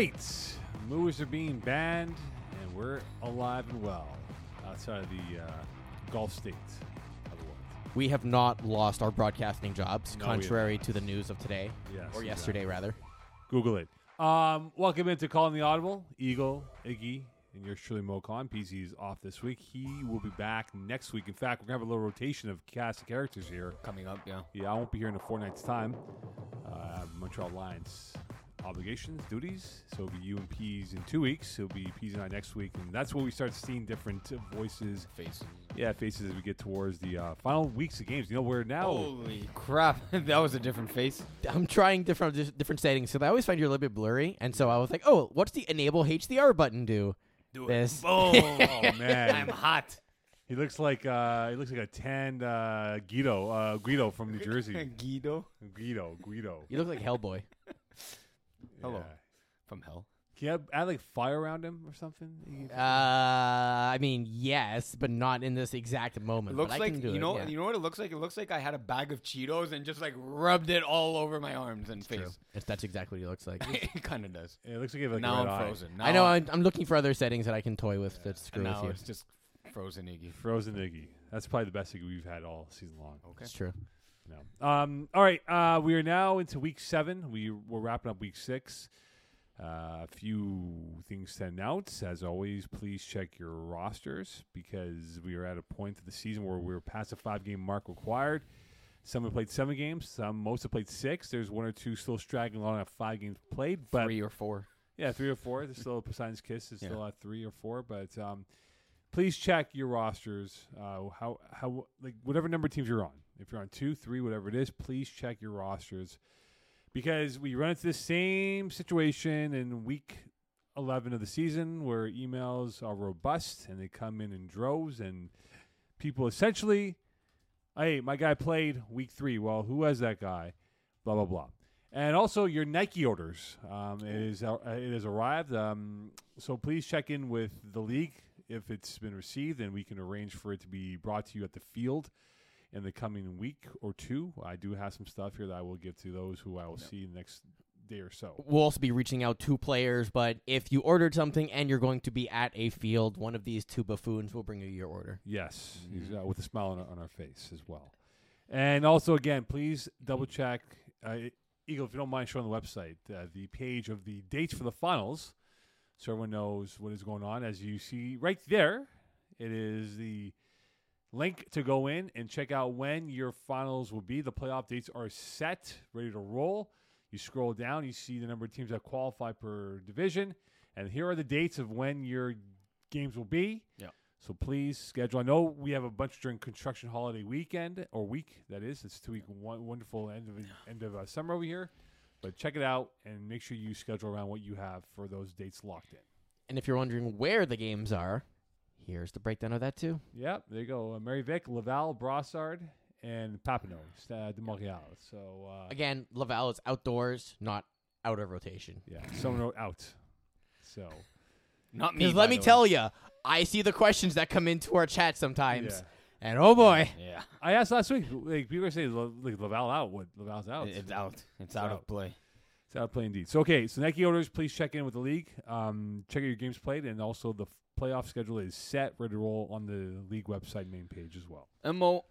All right. Movies are being banned, and we're alive and well outside of the uh, Gulf states of the world. We have not lost our broadcasting jobs, No, we have contrary not. to the news of today Yes, or yesterday, rather. Google it. Um, welcome into Calling the Audible. Eagle, Iggy, and yours truly, Moe Khan. PC's off this week. He will be back next week. In fact, we're going to have a little rotation of cast of characters here. Coming up, yeah. Yeah, I won't be here in a fortnight's time. Uh, Montreal Lions obligations, duties. So it'll be you and Peas in two weeks. It'll be Peas and I next week. And that's where we start seeing different uh, voices. Faces. Yeah, faces as we get towards the uh, final weeks of games. You know, we're now. Holy crap! that was a different face. I'm trying different different settings, so I always find you a little bit blurry. And so I was like, oh, what's the enable HDR button do? Do This. Boom! Oh, man. I'm hot. He looks like uh, he looks like a tanned uh, Guido uh, Guido from New Jersey. Guido Guido Guido. You look like Hellboy. Hello. Yeah. from hell. Can you have, add like fire around him or something? Uh, I mean, yes, but not in this exact It moment. looks but I like can do you it, know. yeah. You know what it looks like? It looks like I had a bag of Cheetos and just like rubbed it all over my arms and True. face. Yes, that's exactly what he looks like. it kind of does. it looks like you have like now a I'm frozen. Now I know. I'm, I'm looking for other settings that I can toy with that screw and with you. it's just frozen Iggy. Frozen Iggy. That's probably the best Iggy we've had all season long. Okay. It's true. No. Um, all right. Uh, we are now into week seven. We we're wrapping up week six. Uh, a few things to announce. As always, please check your rosters because we are at a point of the season where we're past the five game mark required. Some have played seven games. Some most have played six. There's one or two still straggling along at five games played, but Three or four. yeah, three or four. There's still Poseidon's Kiss is Yeah. still at three or four, but um, please check your rosters. Uh, how how like whatever number of teams you're on. If you're on two, three, whatever it is, please check your rosters. Because we run into the same situation in week 11 of the season where emails are robust and they come in in droves and people essentially hey my guy played week three. Well who has that guy? Blah blah blah. And also your nike orders um, it is uh, it has arrived um, so please check in with the league if it's been received and we can arrange for it to be brought to you at the field in the coming week or two i do have some stuff here that i will give to those who i will see in the next day or so We'll also be reaching out to players, but if you ordered something and you're going to be at a field, one of these two buffoons will bring you your order. Yes, he's, uh, with a smile on our, on our face as well. And also, again, please double check, uh, Eagle, if you don't mind showing the website, uh, the page of the dates for the finals, so everyone knows what is going on. As you see right there, it is the link to go in and check out when your finals will be. The playoff dates are set, ready to roll. You scroll down, you see the number of teams that qualify per division, and here are the dates of when your games will be. Yeah. So please schedule. I know we have a bunch during construction holiday weekend or week. That is, it's two week one, wonderful end of end of uh, summer over here. But check it out and make sure you schedule around what you have for those dates locked in. And if you're wondering where the games are, here's the breakdown of that too. Yep, there you go. Uh, Mary Vic, Laval, Brossard, and Papineau, Stade de Montréal. So uh, Again, Laval is outdoors, not out of rotation. yeah, someone wrote out. So Not me. Because let me way. tell you, I see the questions that come into our chat sometimes, yeah. and oh boy, Yeah. I asked last week. Like people are saying, like Laval out. What Laval's out? It's out. It's, out. out of play. It's out of play indeed. So okay, so Nike orders, please check in with the league. Um, check out your games played, and also the f- playoff schedule is set, ready to roll on the league website main page as well. Mo,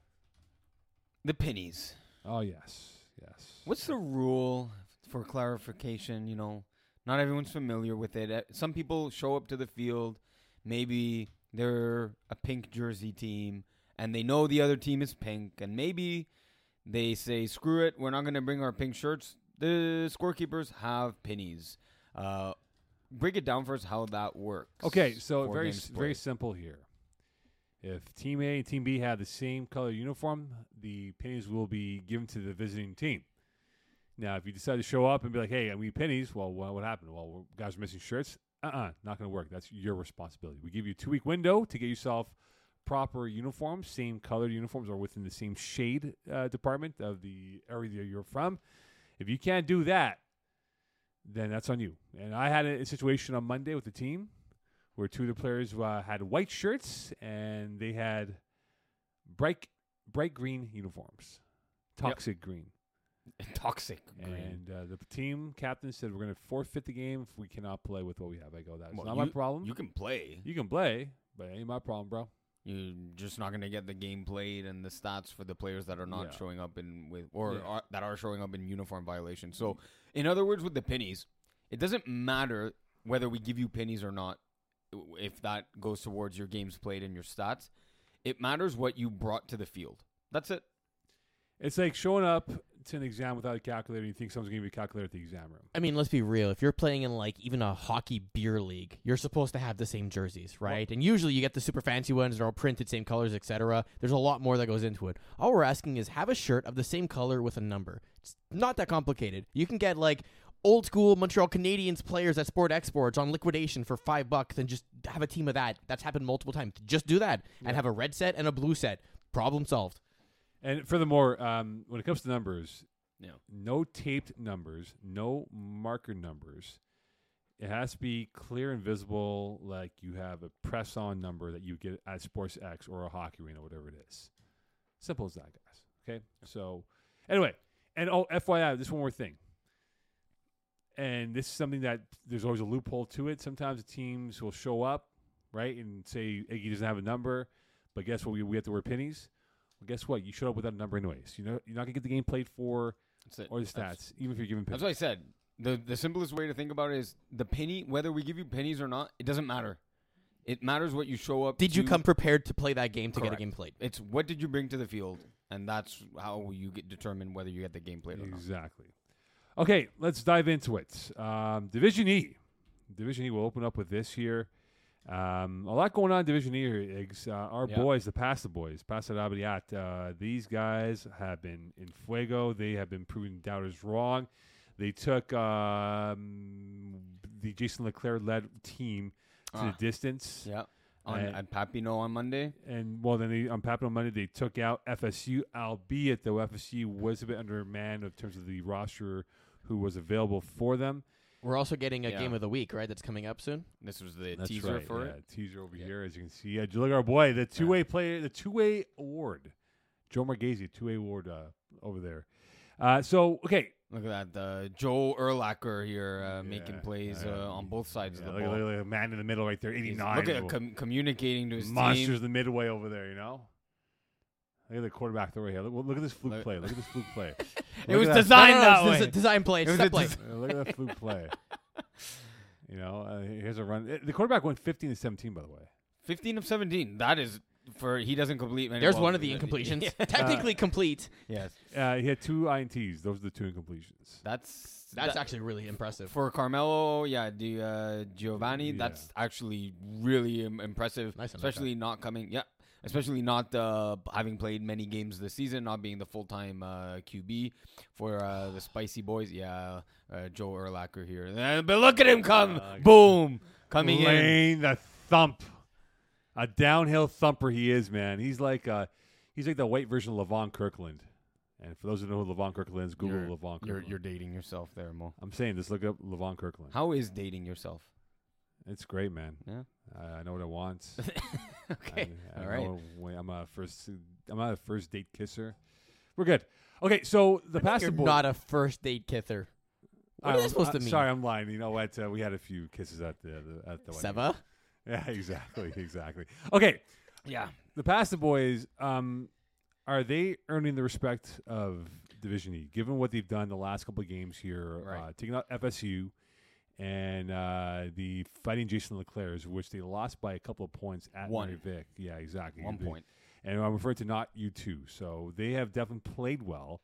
the pennies. Oh yes, yes. What's the rule for clarification? You know, not everyone's familiar with it. Uh, Some people show up to the field, maybe they're a pink jersey team, and they know the other team is pink, and maybe they say, "Screw it, we're not going to bring our pink shirts." The scorekeepers have pennies. Uh, break it down for us how that works. Okay, so Four very very simple here. If Team A and Team B have the same color uniform, the pennies will be given to the visiting team. Now, if you decide to show up and be like, "Hey, I need pennies," well, what, what happened? Well, guys are missing shirts. Uh-uh, not going to work. That's your responsibility. We give you a two week window to get yourself proper uniforms, same colored uniforms, or within the same shade uh, department of the area that you're from. If you can't do that, then that's on you. And I had a, a situation on Monday with the team where two of the players uh, had white shirts and they had bright bright green uniforms, Yep. toxic green. Toxic. Green. And uh, the team captain said we're going to forfeit the game if we cannot play with what we have. I go, that's Well, not my problem. You can play. You can play, but it ain't my problem, bro. You're just not gonna get the game played and the stats for the players that are not Yeah. showing up in with or Yeah. are, that are showing up in uniform violations. So, in other words, with the pennies, it doesn't matter whether we give you pennies or not. If that goes towards your games played and your stats, it matters what you brought to the field. That's it. It's like showing up to an exam without a calculator and you think someone's going to be calculator at the exam room. I mean, let's be real. If you're playing in like even a hockey beer league, you're supposed to have the same jerseys, right? and usually you get the super fancy ones, they're all printed, same colors, etc. There's a lot more that goes into it. All we're asking is have a shirt of the same color with a number. It's not that complicated. You can get like old school Montreal Canadiens players at Sport Experts on liquidation for five bucks and just have a team of that. That's happened multiple times. Just do that and have a red set and a blue set. Problem solved. And furthermore, um, when it comes to numbers, Yeah. no taped numbers, no marker numbers. It has to be clear and visible, like you have a press on number that you get at Sports X or a hockey arena, whatever it is. Simple as that, guys. Okay. So, anyway, and oh, FYI, this one more thing. And this is something that there's always a loophole to it. Sometimes the teams will show up, right, and say Iggy doesn't have a number, but guess what? We, we have to wear pennies. Well, guess what? You showed up without a number anyways. You know, you're not gonna get the game played for or the stats, That's- even if you're giving. pennies. That's pennies. what I said. The the simplest way to think about it is the penny. Whether we give you pennies or not, it doesn't matter. It matters what you show up. Did you come prepared to play that game to get a game played? It's what did you bring to the field, and that's how you get determine whether you get the game played or not. Exactly. Okay, let's dive into it. Um, Division E. Division E will open up with this here. Um, a lot going on in Division E. Uh, our Yeah. boys, the Pasta boys, Pasta Arrabbiata, uh, these guys have been in fuego. They have been proving doubters wrong. They took um, the Jason Leclerc led team to Ah. the distance. Yeah. On Uh, at Papineau on Monday. And well, then they, on Papillon Monday they took out FSU, albeit though FSU was a bit undermanned in terms of the roster who was available for them. We're also getting a Yeah. game of the week, right? That's coming up soon. This was the That's teaser right, for yeah, it. Teaser over Yeah. here, as you can see. Yeah, look at our boy, the two way player, the two way award, Joe Marghese, two way award uh, over there. Uh, so okay, Look at that, uh, Joe Erlacher here uh, making Yeah, plays yeah. uh, on both sides yeah, of the look, ball. look, look, look, man in the middle right there, eighty He's- nine. Look at com- communicating to his monsters team. in the midway over there. You know. Look at the quarterback throw right here. Look, look at this fluke Look- play. Look at this fluke play. It Look was at that designed no, no, that no, it's way. a design play. It was step a play. des- Uh, look at that fluke play. You know, uh, here's a run. Uh, The quarterback went 15 to 17, by the way. 15 of 17. That is for he doesn't complete many There's balls. one of the incompletions. Yeah. Technically complete. yes. Uh, he had two INTs. Those are the two incompletions. That's That's that- actually really impressive. for Carmelo, yeah, the uh, Giovanni, Yeah. that's actually really Im- impressive. Nice on that especially not coming, yeah, especially not uh, having played many games this season, not being the full time uh, QB for uh, the Spicy Boys. Yeah, uh, Joe Erlacher here, Uh, but look at him come, Uh, boom, coming in. The thump, a downhill thumper. He is man. He's like uh, he's like the white version of Levon Kirkland. And for those who know who Levon Kirkland is, Google You're- Levon You're you're dating yourself there, Mo. I'm saying this. Look up Levon Kirkland. How is dating yourself? It's great, man. Yeah. I, I know what I want. okay, I, I all right. when I'm a first. I'm not a first date kisser. We're good. Okay, so the past You're not a first date kisser. What I- is that supposed to mean? Sorry, I'm lying. You know what? Uh, we had a few kisses at the, the at the wedding. Seva? Yeah, exactly, exactly. Okay, Yeah. the Pasta Boys. Um, are they earning the respect of Division E, given what they've done the last couple of games here, uh, taking out FSU and uh, the fighting Jason Leclerc, which they lost by a couple of points at One. Mary Vic. Yeah, exactly. One point. and I'm referring to not you two. So they have definitely played well,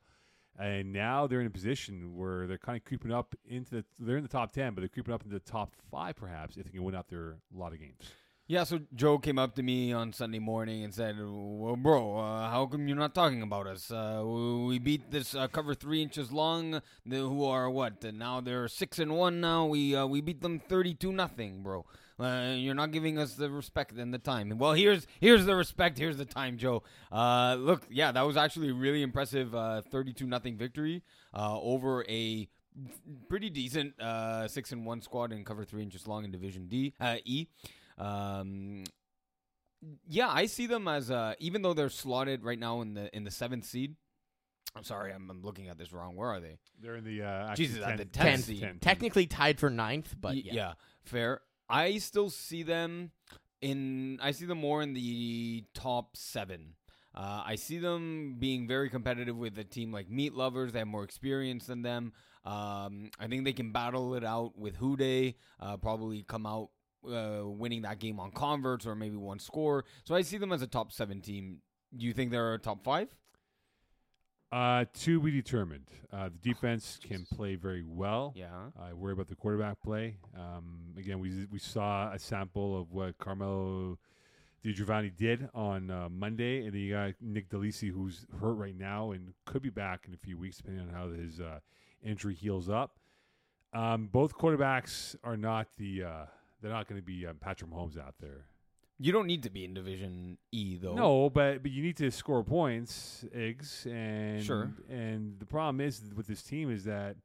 and now they're in a position where they're kind of creeping up into the. They're in the top ten, but they're creeping up into the top five, perhaps, if they can win out their a lot of games. Yeah, so Joe came up to me on Sunday morning and said, "Well, bro, uh, how come you're not talking about us? Uh, we- beat this uh, cover three inches long, who are what? Uh, now they're six and one. Now we uh, we beat them thirty-two nothing, bro. Uh, you're not giving us the respect and the time. Well, here's here's the respect. Here's the time, Joe. Look, yeah, that was actually a really impressive thirty-two nothing victory over a pretty decent six and one squad in cover three inches long in Division D E. Um, yeah, I see them as uh, even though they're slotted right now in the in the seventh seed. I'm sorry, I'm, I'm looking at this wrong. Where are they? They're in the uh, actually Jesus, at the tenth 10 seed. 10. Technically tied for ninth, but Y- yeah. fair. I still see them in. I see them more in the top seven. Uh, I see them being very competitive with a team like Meat Lovers. They have more experience than them. Um, I think they can battle it out with Hude. Uh, probably come out uh, winning that game on converts or maybe one score. So I see them as a top seven team. Do you think they're a top five? Uh, to be determined. Uh, the defense can play very well. Yeah. I worry about the quarterback play. Um, again, we we saw a sample of what Carmelo Di Giovanni did on uh, Monday, and then you got Nick Delisi, who's hurt right now and could be back in a few weeks, depending on how his uh, injury heals up. Um, both quarterbacks are not the. Uh, they're not going to be um, Patrick Mahomes out there. You don't need to be in Division E though. No, but but you need to score points, Iggs, and Sure. And the problem is with this team is that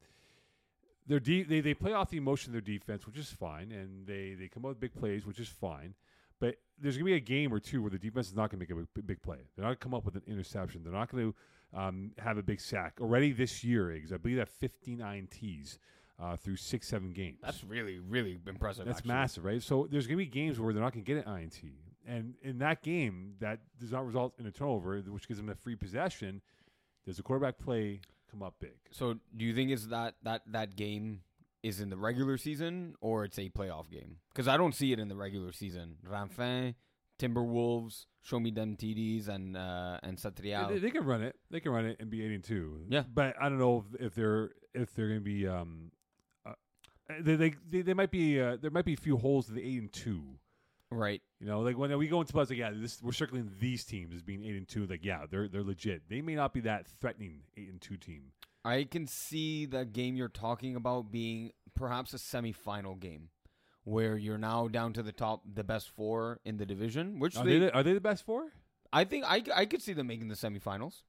they're de- they they play off the emotion of their defense, which is fine, and they they come out with big plays, which is fine. But there's gonna be a game or two where the defense is not gonna make a big, big play. They're not gonna come up with an interception. They're not gonna um, have a big sack already this year. Iggs, I believe that 59 T's uh, through six seven games. That's really really impressive. That's actually. massive, right? So there's going to be games where they're not going to get an INT. And in that game, that does not result in a turnover, which gives them a free possession. Does the quarterback play come up big? So, do you think it's that that that game is in the regular season or it's a playoff game? Because I don't see it in the regular season. Ranfin, Timberwolves, show me them TDs and uh, and Satrial. They, they can run it. They can run it and be eight and two. Yeah. but I don't know if, if they're if they're going to be. Um, they, they they they might be. Uh, there might be a few holes to the eight and two. right. You know, like when we go into playoffs, like yeah, this we're circling these teams as being eight and two. Like yeah, they're they're legit. They may not be that threatening eight and two team. I can see the game you're talking about being perhaps a semifinal game, where you're now down to the top, the best four in the division. Which Are they, they the, are they the best four? I think I, I could see them making the semifinals.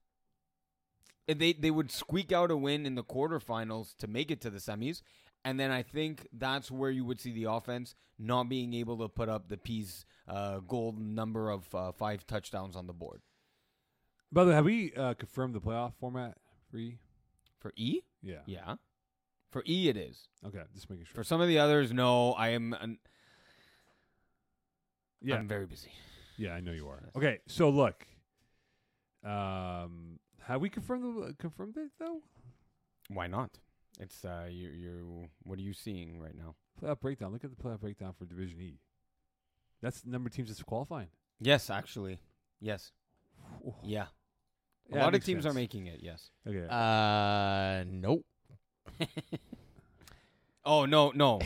If They they would squeak out a win in the quarterfinals to make it to the semis, and then I think that's where you would see the offense not being able to put up the P's uh, gold number of uh, five touchdowns on the board By the way, have we uh, confirmed the playoff format for E? for E. Yeah. Yeah, for E it is. Okay, just making sure. For some of the others, no. I am. An, yeah, I'm very busy. yeah, I know you are. Okay, so look, um, have we confirmed the, confirmed it though? Why not? It's uh, you you. What are you seeing right now? Playoff breakdown. Look at the playoff breakdown for Division E. That's the number of teams that's qualifying. Yes, actually, yes, Ooh. yeah. A Yeah, lot of teams are making it. Yes. Okay. Uh, nope. Oh no, no,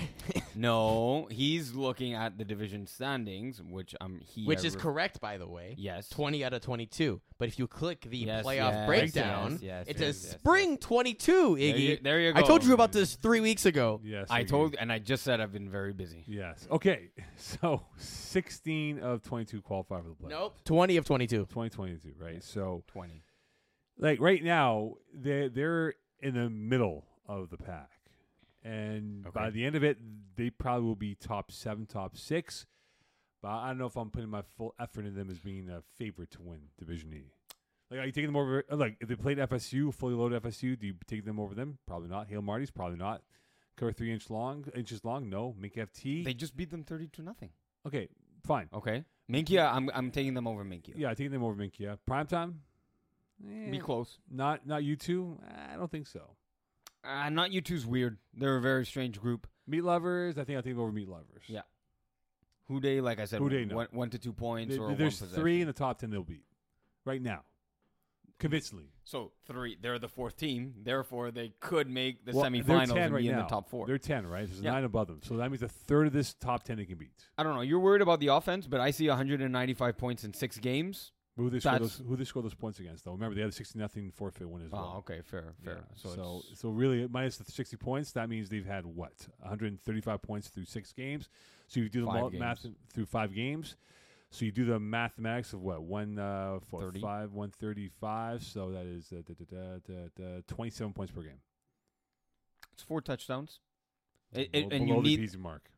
no! He's looking at the division standings, which um he Which is ref- correct, by the way. Yes, 20 out of 22. But if you click the Yes, playoff yes, breakdown, yes, yes, it yes, says yes, spring 22, There Iggy. you, there you go. I told you about this three weeks ago. yes, I agree. told, and I just said I've been very busy. Yes. Okay. So 16 of 22 qualify for the playoffs. Nope. 20 of 22. 2022, right? So Twenty. like right now they they're in the middle of the pack and by the end of it they probably will be top seven top six. But i don't know if i'm putting my full effort in them as being a favorite to win division e. Like are you taking them over like if they played fsu fully loaded fsu do you take them over them? Probably not. Hail marty's probably not. Cover three inch long inches long no. Mink ft They just beat them thirty to nothing. okay fine. Okay, Minkia, I'm I'm taking them over Minkia. yeah. I'm taking them over mink yeah. Prime time Eh, Be close. not not you two? I don't think so Uh, not you two's weird. They're a very strange group. Meat lovers, I think I'll take over meat lovers. Yeah. Who they like I said, Who they know. one, one to two points There- or there's three in the top ten they'll beat right now, convincingly. So three, they're the fourth team. Therefore, they could make the Well, semifinals and right be in now. the top four. They're ten, right? There's Yeah. nine above them, so that means a third of this top ten they can beat. I don't know. You're worried about the offense, but I see 195 points in six games. Who they score those? Who they score those points against? Though remember they had a sixty nothing forfeit win as well. Oh, okay, fair, fair. Yeah, So, so so really minus the sixty points, that means they've had what 135 points through six games. So you do the math through five games. So you do the mathematics of what one uh, four, 30. five, one thirty five. So that is uh, da, da, da, da, da, 27 points per game. it's four touchdowns. It- Below- it- and you the need peasy mark.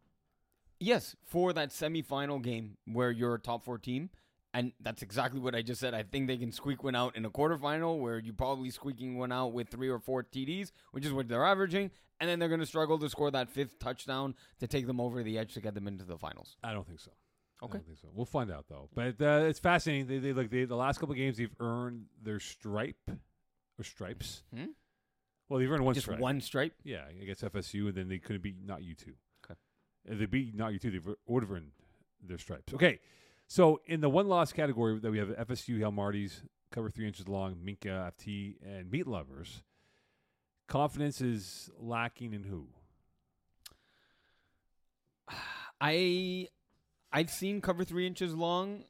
yes for that semifinal game where you're a top four team. And that's exactly what I just said. I think they can squeak one out in a quarterfinal where you're probably squeaking one out with three or four TDs, which is what they're averaging. And then they're going to struggle to score that fifth touchdown to take them over the edge to get them into the finals. I don't think so. I Okay. don't think so. We'll find out though. But uh, it's fascinating. They, they look. They, the last couple of games, they've earned their stripe or stripes. Hmm? Well, they've earned one Just stripe. one stripe. Yeah, against FSU, and then they couldn't beat not you two. Okay. If they beat not you two, they would have earned their stripes. Okay, so in the one loss category that we have FSU, Hail Marty's, cover three inches long, Minka, FT, and Meat Lovers. Confidence is lacking in who? I I've seen cover three inches long.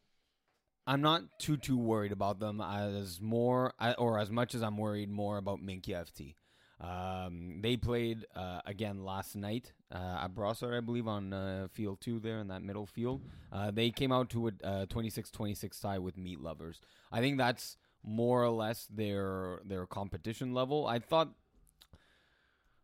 I'm not too too worried about them as more or as much as I'm worried more about Minky FT. Um, they played uh, again last night uh, at Brossard, I believe, on uh, field two there in that middle field. Uh, they came out to a uh, 26-26 tie with Meat Lovers. I think that's more or less their their competition level. I thought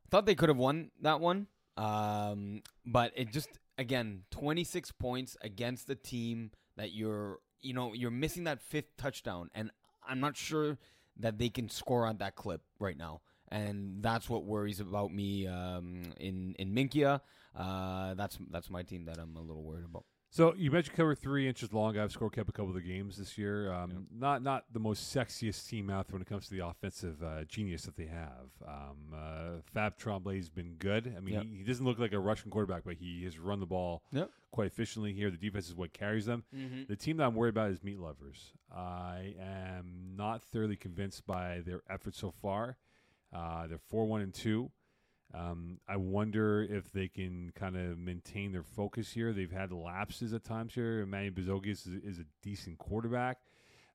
thought they could have won that one, um, but it just again 26 points against the team that you're you know you're missing that fifth touchdown, and I'm not sure that they can score on that clip right now. And that's what worries about me um, in in Minkia. Uh, that's that's my team that I'm a little worried about. So you mentioned cover three inches long. I've score kept a couple of the games this year. Um, Not not the most sexiest team out there when it comes to the offensive uh, genius that they have. Um, uh, Fab Tremblay's been good. I mean, Yep. he, he doesn't look like a Russian quarterback, but he has run the ball Yep. quite efficiently here. The defense is what carries them. Mm-hmm. The team that I'm worried about is Meat Lovers. I am not thoroughly convinced by their efforts so far. Uh, they're four one and two. Um, I wonder if they can kind of maintain their focus here. They've had lapses at times here. Emmanuel Bezogius is, is a decent quarterback.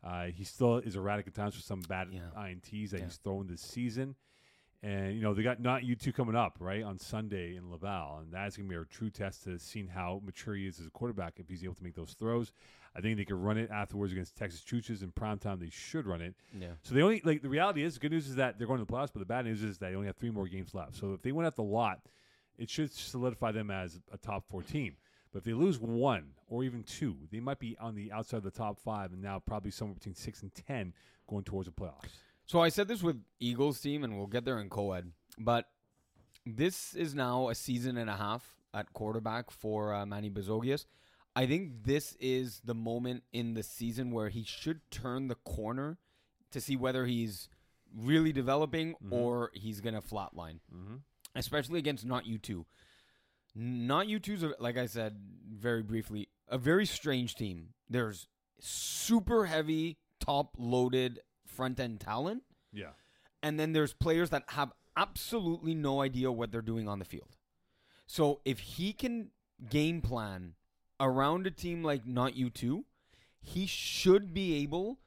Uh, he still is erratic at times with some bad Yeah. INTs that Yeah. he's thrown this season. And you know they got not you two coming up right on Sunday in Laval, and that's gonna be a true test to seeing how mature he is as a quarterback if he's able to make those throws. I think they could run it afterwards against Texas Chooches in prime time. They should run it. Yeah. So they only like the reality is the good news is that they're going to the playoffs, but the bad news is that they only have three more games left. So if they win at the lot, it should solidify them as a top four team. But if they lose one or even two, they might be on the outside of the top five and now probably somewhere between six and ten going towards the playoffs. So I said this with Eagles team, and we'll get there in co-ed. But this is now a season and a half at quarterback for uh, Manny Bezogius. I think this is the moment in the season where he should turn the corner to see whether he's really developing Mhm. or he's gonna flatline, Mm-hmm. especially against not you two. Not you two's like I said very briefly, a very strange team. There's super heavy, top loaded front end talent Yeah. and then there's players that have absolutely no idea what they're doing on the field. So if he can game plan around a team like not you two, he should be able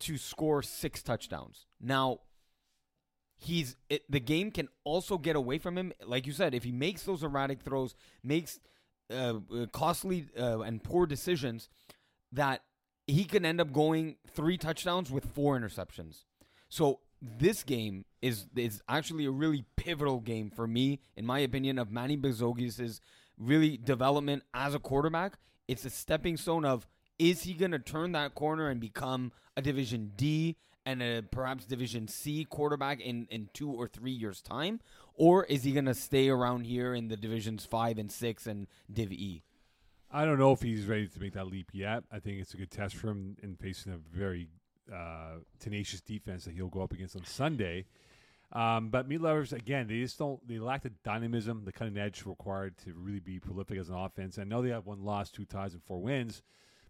to score six touchdowns. Now, he's it, the game can also get away from him. Like you said, if he makes those erratic throws, makes uh, uh, costly uh, and poor decisions, that he can end up going three touchdowns with four interceptions. So this game is is actually a really pivotal game for me, in my opinion, of Manny Bezogius' really development as a quarterback. It's a stepping stone of is he going to turn that corner and become a Division D and a perhaps Division C quarterback in, in two or three years' time? Or is he going to stay around here in the Divisions 5 and 6 and Div E? I don't know if he's ready to make that leap yet. I think it's a good test for him in facing a very uh, tenacious defense that he'll go up against on Sunday. Um, but meat lovers again, they just don't. They lack the dynamism, the cutting edge required to really be prolific as an offense. I know they have one loss, two ties, and four wins,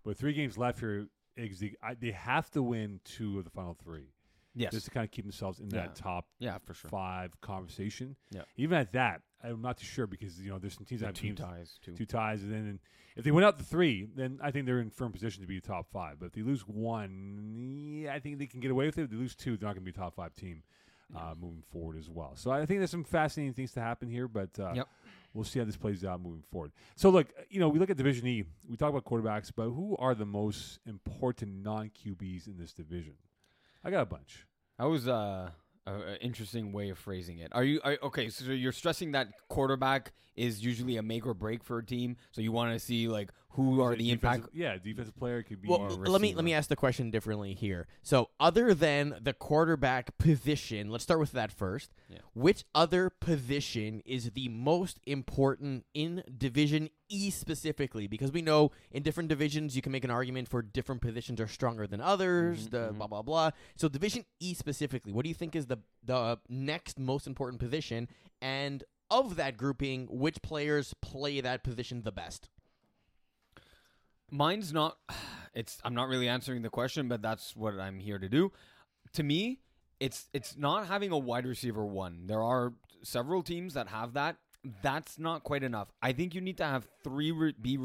but three games left here. They, have to win two of the final three Yes. just to kind of keep themselves in Yeah. that top yeah, for sure. five conversation. Yeah. Even at that, I'm not too sure because you know there's some teams that have two ties, too. two ties, and then if they win out the three, then I think they're in firm position to be a top five. But if they lose one, yeah, I think they can get away with it. If they lose two, they're not going to be a top five team uh, moving forward as well. So I think there's some fascinating things to happen here, but uh, Yep. we'll see how this plays out moving forward. So look, you know, we look at Division E. We talk about quarterbacks, but who are the most important non QBs in this division? I got a bunch. That was uh, a, a interesting way of phrasing it. Are you are, okay? So you're stressing that quarterback is usually a make or break for a team. So you want to see like who are the impact. Yeah, defensive player could be. Well, more let me let me ask the question differently here. So, other than the quarterback position, let's start with that first. Yeah. Which other position is the most important in Division E specifically? Because we know in different divisions you can make an argument for different positions are stronger than others. Mhm, the mhm. blah blah blah. So, Division E specifically, what do you think is the the next most important position? And of that grouping, which players play that position the best? Mine's not. It's. I'm not really answering the question, but that's what I'm here to do. To me, it's it's not having a wide receiver one. There are several teams that have that. That's not quite enough. I think you need to have three re- be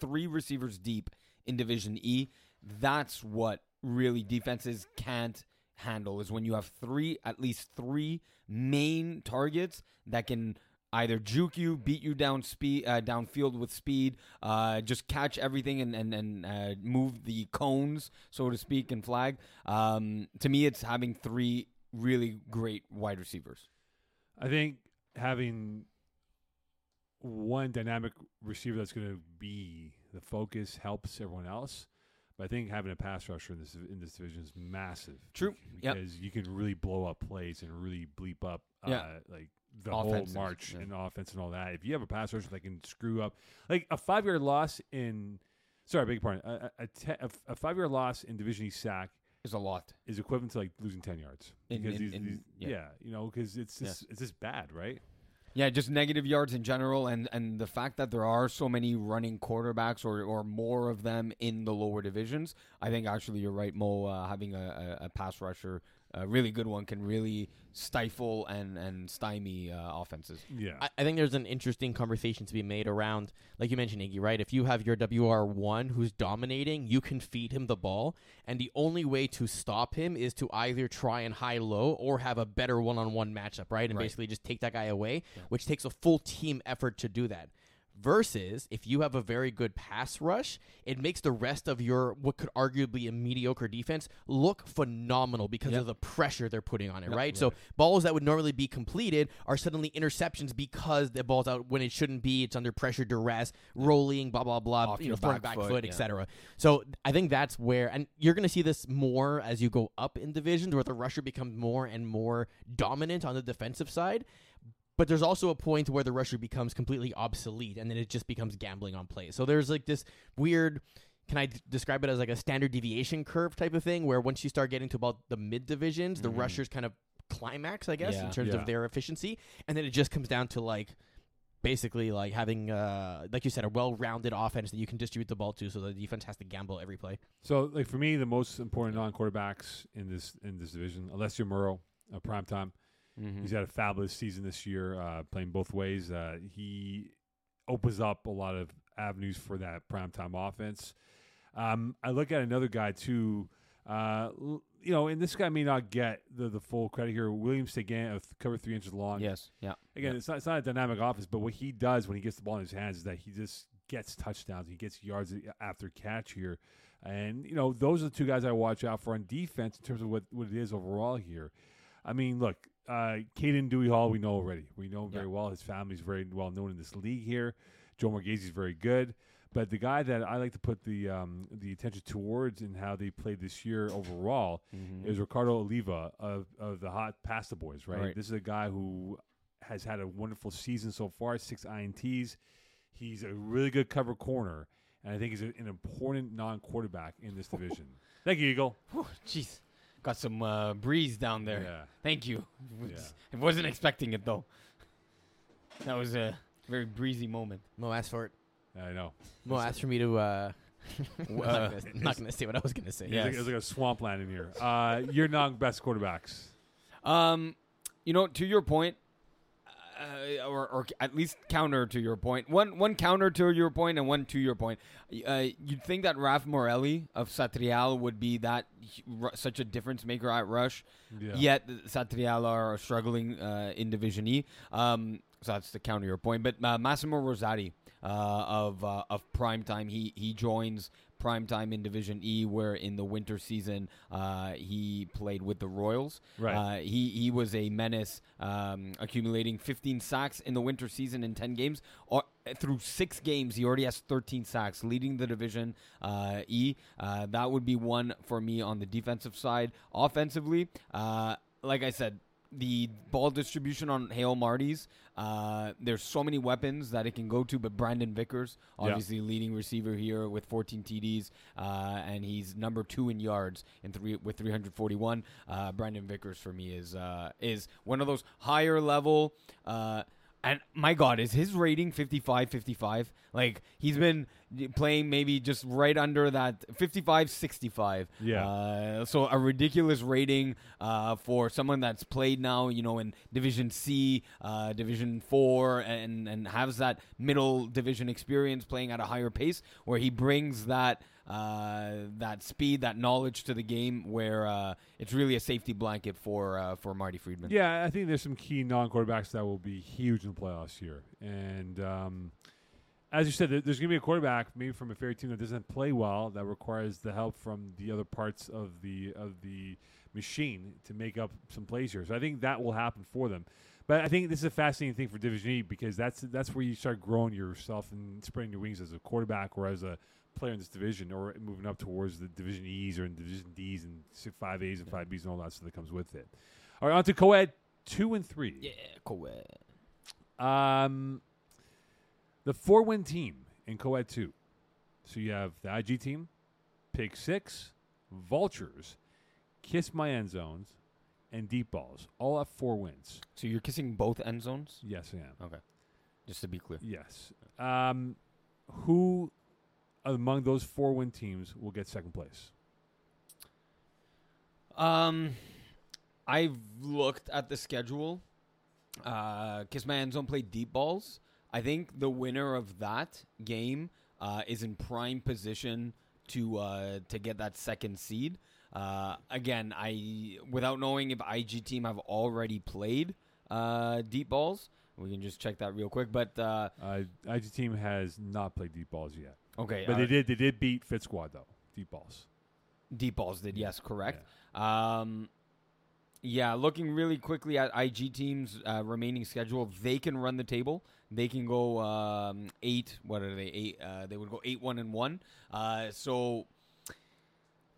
three receivers deep in Division E. That's what really defenses can't handle is when you have three at least three main targets that can either juke you, beat you down speed uh, downfield with speed, uh, just catch everything and and and uh, move the cones, so to speak, and flag. Um, to me, it's having three really great wide receivers. I think having one dynamic receiver that's going to be the focus helps everyone else. But I think having a pass rusher in this in this division is massive. True. Yep. Because you can really blow up plays and really bleep up uh, Yeah. like the Offenses, whole march yeah. and offense and all that. If you have a pass rusher that can screw up, like a five yard loss in, sorry, I beg your pardon, a, a, te- a, a five yard loss in Division E sack Is a lot. is equivalent to like losing ten yards. In- because in- these, in- these- yeah. yeah. you know, because it's just it's just bad, right? Yeah, just negative yards in general, and and the fact that there are so many running quarterbacks or or more of them in the lower divisions, I think actually you're right, Mo. Uh, having a, a pass rusher, a really good one, can really stifle and and stymie uh, offenses. Yeah. I, I think there's an interesting conversation to be made around, like you mentioned, Iggy, right? If you have your WR1 who's dominating, you can feed him the ball, and the only way to stop him is to either try and high low or have a better one on one matchup, right? And Right. basically just take that guy away, Yeah. which takes a full team effort to do that. Versus if you have a very good pass rush, it makes the rest of your what could arguably a mediocre defense look phenomenal because Yep. of the pressure they're putting on it, Yep. right? So balls that would normally be completed are suddenly interceptions because the ball's out when it shouldn't be. It's under pressure, duress, rolling, blah blah blah, Off you know, back back foot, foot, yeah. etc. So I think that's where, and you're going to see this more as you go up in divisions, where the rusher becomes more and more dominant on the defensive side. But there's also a point where the rusher becomes completely obsolete, and then it just becomes gambling on plays. So there's like this weird. Can I d- describe it as like a standard deviation curve type of thing, where once you start getting to about the mid divisions, the Mhm. rushers kind of climax, I guess, Yeah. in terms Yeah. of their efficiency, and then it just comes down to like basically like having uh like you said a well-rounded offense that you can distribute the ball to so the defense has to gamble every play So, like for me, the most important non-quarterbacks in this in this division, Alessio Murrow, a prime time. Mm-hmm. He's had a fabulous season this year, uh, playing both ways. Uh, he opens up a lot of avenues for that primetime offense. Um, I look at another guy too. Uh, you know, and this guy may not get the, the full credit here. William Sagan, of cover three inches long. Yes. Yeah. Again, it's not it's not a dynamic offense, but what he does when he gets the ball in his hands is that he just gets touchdowns. He gets yards after catch here, and you know those are the two guys I watch out for on defense in terms of what what it is overall here. I mean, look, uh, Caden Dewey Hall, we know already. We know him very Yeah. well. His family's very well known in this league here. Joe Morghese is very good. But the guy that I like to put the um, the attention towards in how they played this year overall Mm-hmm. is Ricardo Oliva of, of the Hot Pasta Boys, right? Right. This is a guy who has had a wonderful season so far, six INTs. He's a really good cover corner, and I think he's a, an important non quarterback in this division. Thank you, Eagle. Jeez, got some uh, breeze down there. Yeah. Thank you. Yeah. I wasn't expecting it though. That was a very breezy moment. mo asked for it I know. mo asked for me to uh I'm Uh, not gonna- I'm not gonna say what i was gonna say It's, Yes. like, it's like a swampland in here. Uh, your non best quarterbacks. Um, you know, to your point, uh, or, or at least counter to your point. One one counter to your point and one to your point. Uh, you'd think that Raf Morelli of Satrial would be that such a difference maker at rush. Yeah. Yet Satrial are struggling uh, in Division E. Um, so that's to counter to your point. But uh, Massimo Rosati, uh, of uh, of prime time. He he joins prime time in Division E, where in the winter season uh, he played with the Royals. Right. Uh, he he was a menace, um, accumulating 15 sacks in the winter season in 10 games. Or, through six games, he already has 13 sacks, leading the division uh, E. Uh, that would be one for me on the defensive side. Offensively, uh, like I said, the ball distribution on Hail Marty's. Uh, there's so many weapons that it can go to, but Brandon Vickers, Yeah. obviously leading receiver here with 14 TDs, uh, and he's number two in yards in three with 341. Uh, Brandon Vickers for me is uh, is one of those higher level. Uh, and my God, is his rating 55 55? Like, he's been playing maybe just right under that 55 65. Yeah. Uh, so, a ridiculous rating uh, for someone that's played now, you know, in Division C, uh, Division 4, and, and has that middle division experience playing at a higher pace where he brings that. Uh, that speed, that knowledge to the game, where uh, it's really a safety blanket for uh, for Marty Friedman. Yeah, I think there's some key non-quarterbacks that will be huge in the playoffs here. And um, as you said, there's going to be a quarterback, maybe from a fairy team that doesn't play well, that requires the help from the other parts of the of the machine to make up some plays here. So I think that will happen for them. But I think this is a fascinating thing for Division E because that's that's where you start growing yourself and spreading your wings as a quarterback or as a player in this division, or moving up towards the Division E's or in Division D's and five A's and five B's and all that stuff that comes with it. All right, on to co-ed two and three. Yeah, cool. Um, the four win team in co ed two. So you have the IG team, Pick Six, Vultures, Kiss My End Zones, and Deep Balls. All have four wins. So you're kissing both end zones? Yes, I am. Okay. Just to be clear. Yes. Um, who among those four win teams will get second place? Um, I've looked at the schedule. Uh, Kiss My End Zone played deep balls. I think the winner of that game uh, is in prime position to uh, to get that second seed. Uh, again, I without knowing if IG team have already played uh, deep balls, we can just check that real quick. But uh, Uh, IG team has not played Deep Balls yet, okay, but uh, they did. They did beat Fit Squad though. Deep Balls. Deep balls did, yes, correct. Um, yeah, looking really quickly at IG teams' uh, remaining schedule, they can run the table. They can go um, eight. What are they? Eight. Uh, they would go eight, one, and one. Uh, so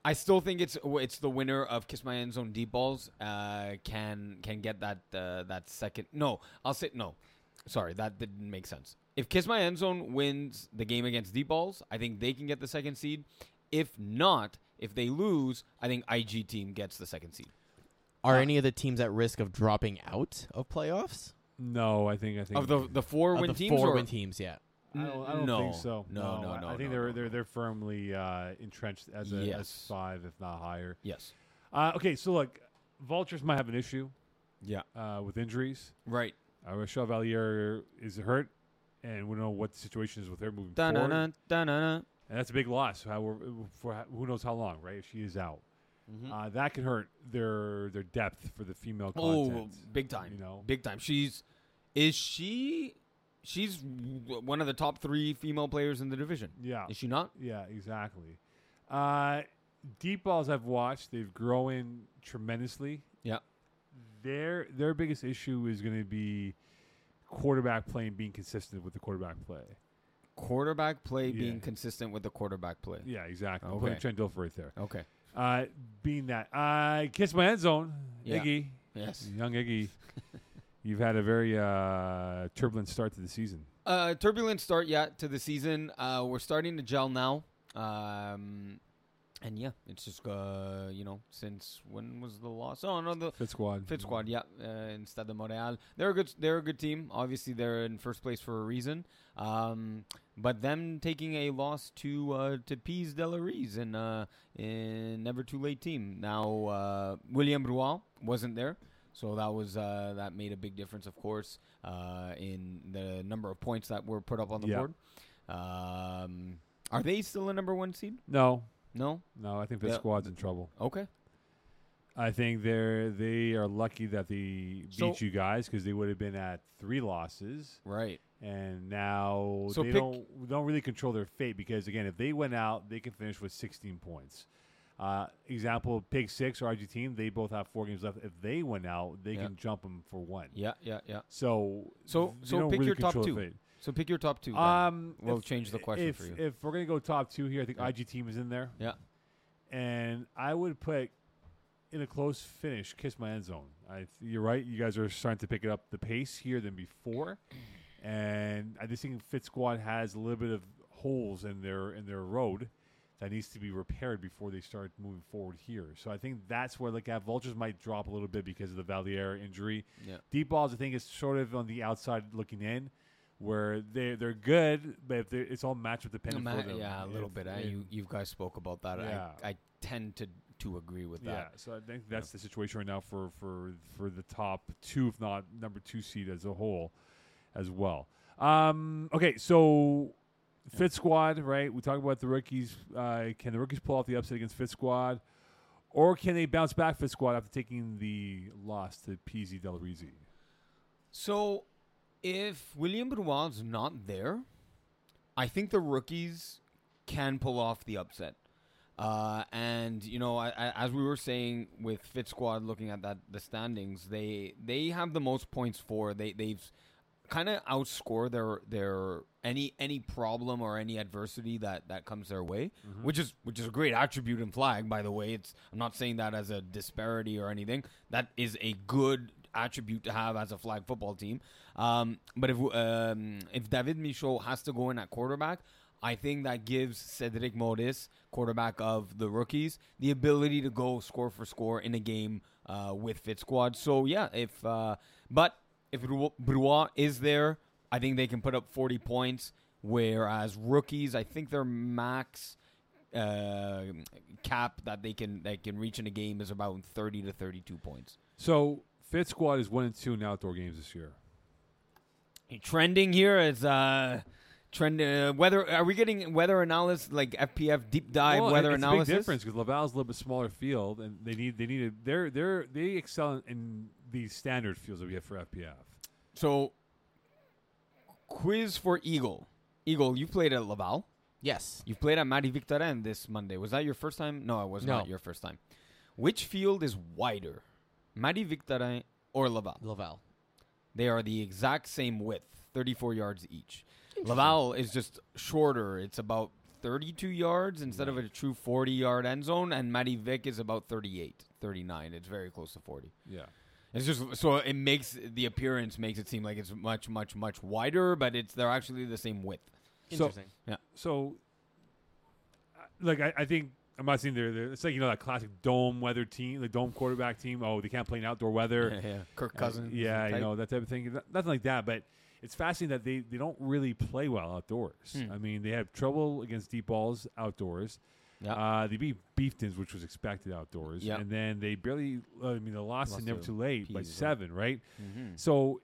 I still think it's it's the winner of Kiss My End Zone deep balls uh, can can get that uh, that second. No, I'll say no. Sorry, that didn't make sense. If Kiss My End Zone wins the game against deep balls, I think they can get the second seed. If not, if they lose, I think IG team gets the second seed. Are Uh, any of the teams at risk of dropping out of playoffs? No, I think I think Of the the four win the teams, four or win teams, yeah. I don't, I don't no, think so. No, no, I- no. I think no, they're no, they're they're firmly uh, entrenched as a as five, if not higher. yes, Uh, okay, so look, Vultures might have an issue yeah, uh, with injuries. right. Uh, Rochelle Valier is hurt, and we don't know what the situation is with her moving forward. Da-na-na, da-na-na. And that's a big loss. How for who knows how long, right? If she is out, Mhm. uh, that can hurt their their depth for the female content. Oh, big time. You know, Big time. She's is she she's one of the top 3 female players in the division. yeah, Is she not? yeah, exactly. Uh, deep balls I've watched, they've grown tremendously. Yeah. Their their biggest issue is going to be quarterback play and being consistent with the quarterback play. Quarterback play Yeah. being consistent with the quarterback play. Yeah, exactly. I'm putting Okay. Trent Dilfer right there. Okay. Uh, being that, I kiss my end zone, Yeah. Iggy, Yes. young Iggy. You've had a very uh, turbulent start to the season. Uh, turbulent start yet to the season. Uh, we're starting to gel now. Um, and yeah, it's just uh, you know, since when was the loss? Oh no, the Fit squad. Fit Squad, yeah, uh, instead of Montreal. They're a good. They're a good team. Obviously, they're in first place for a reason. Um, but them taking a loss to uh, to Pease Delarise in uh, in Never Too Late team. Now uh, William Brouard wasn't there, so that was uh, that made a big difference, of course, uh, in the number of points that were put up on the Yeah. board. Um, are they still a number one seed? No, No. no, I think the Yeah. squad's in trouble. Okay. I think they're they are lucky that they beat So- you guys because they would have been at three losses, Right. and now So they don't don't really control their fate because again, if they went out, they can finish with 16 points. Uh, example: Pick Six or RG team, they both have four games left. If they went out, they Yeah. can jump them for one. Yeah, yeah, yeah. So So- so pick really your top two. fate. So pick your top two. Um, We'll if- change the question if, for you. If we're gonna go top two here, I think Yeah. IG team is in there. Yeah. and I would put in a close finish, kiss my end zone. I you're right. You guys are starting to pick it up the pace here than before, and I just think Fit Squad has a little bit of holes in their in their road that needs to be repaired before they start moving forward here. So I think that's where like uh, Vultures might drop a little bit because of the Valier injury. yeah. Deep balls, I think, is sort of on the outside looking in, where they they're good, but if they're, it's all matchup dependent. Ma- for them. yeah, a little If- bit. If- you you guys spoke about that. Yeah. I I tend to to agree with that. yeah, so I think that's the situation right now for for for the top two, if not number two seed as a whole, as well. Um, okay, so Fit Squad, right? We talk about the rookies. Uh, can the rookies pull off the upset against Fit Squad, or can they bounce back Fit Squad after taking the loss to PZ Del Rizzi? So, if William Brouard's not there, I think the rookies can pull off the upset. Uh, and you know, I, I, as we were saying with Fit Squad, looking at that the standings, they they have the most points for. They they've kind of outscored their their any any problem or any adversity that that comes their way, which is which is a great attribute in flag. By the way, it's I'm not saying that as a disparity or anything. That is a good attribute to have as a flag football team. Um, but if um, if David Michaud has to go in at quarterback, I think that gives Cedric Modis, quarterback of the rookies, the ability to go score for score in a game uh, with Fit Squad. So yeah, if uh, but if Brou- Brouard is there, I think they can put up 40 points. Whereas rookies, I think their max uh, cap that they can they can reach in a game is about 30 to 32 points. So Fit Squad is one and two in outdoor games this year. Trending here is uh trend uh, weather. Are we getting weather analysis like FPF deep dive Well, weather it's analysis? a big difference because Laval's a little bit smaller field, and they need they need a, they're they're they excel in, in these standard fields that we have for FPF. So, quiz for Eagle. Eagle, you played at Laval. Yes. You've played at Marie-Victorin this Monday. Was that your first time? No, it was No. not your first time. Which field is wider, Marie-Victorin or Laval? Laval. They are the exact same width, 34 yards each. Laval is just shorter. It's about 32 yards instead of a true 40 yard end zone, and Marie-Vic is about 38, 39. It's very close to 40. Yeah. It's just so it makes the appearance makes it seem like it's much, much, much wider, but it's they're actually the same width. So- yeah. So, uh, like I, I think I'm not saying they're, they're it's like you know that classic dome weather team, the dome quarterback team. Oh, they can't play in outdoor weather. yeah, Kirk Uh, Cousins. yeah, you know that type of thing. Nothing like that, but it's fascinating that they, they don't really play well outdoors. Hmm. I mean, they have trouble against deep balls outdoors. Yeah. Uh, they beat Beeftons, which was expected outdoors, Yeah. and then they barely. Uh, I mean, they lost, Lost to Never Too Late by Peas, right? seven, right? Mhm. So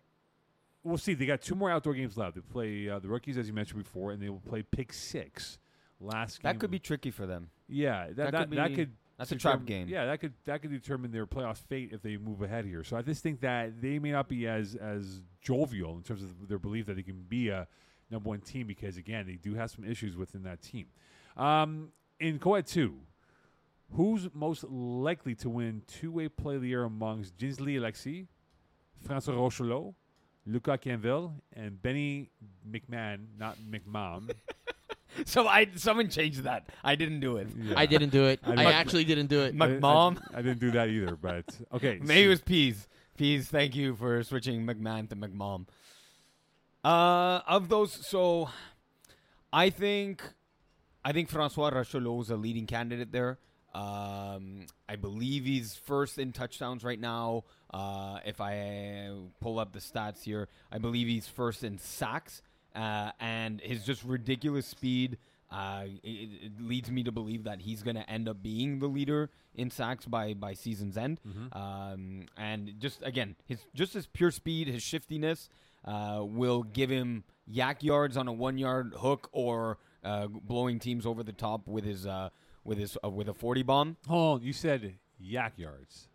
we'll see. They got two more outdoor games left. They play uh, the rookies, as you mentioned before, and they will play Pick Six last. That could be tricky for them. Yeah, that that that, could that be- could That's a trap game. Yeah, that could that could determine their playoff fate if they move ahead here. So I just think that they may not be as as jovial in terms of their belief that they can be a number one team because again they do have some issues within that team. Um, in Coed two, who's most likely to win two way play of the year amongst Ginsley Alexi, Francois Rochelot, Luca Canville, and Benny McMahon, not McMahon. So I someone changed that. I didn't do it. Yeah. I didn't do it. I I, didn't- actually didn't do it. My- I- McMahon? I, I didn't do that either, but okay. Maybe it was Peas. Peas, thank you for switching McMahon to McMom. Uh, of those, so I think I think Francois Rachelot is a leading candidate there. Um, I believe he's first in touchdowns right now. Uh, if I pull up the stats here, I believe he's first in sacks. Uh, and his just ridiculous speed uh, it, it leads me to believe that he's going to end up being the leader in sacks by by season's end. Mhm. Um, and just again, his just his pure speed, his shiftiness uh, will give him YAC yards on a one yard hook or uh, blowing teams over the top with his uh, with his uh, with a forty bomb. Hold on, you said YAC yards.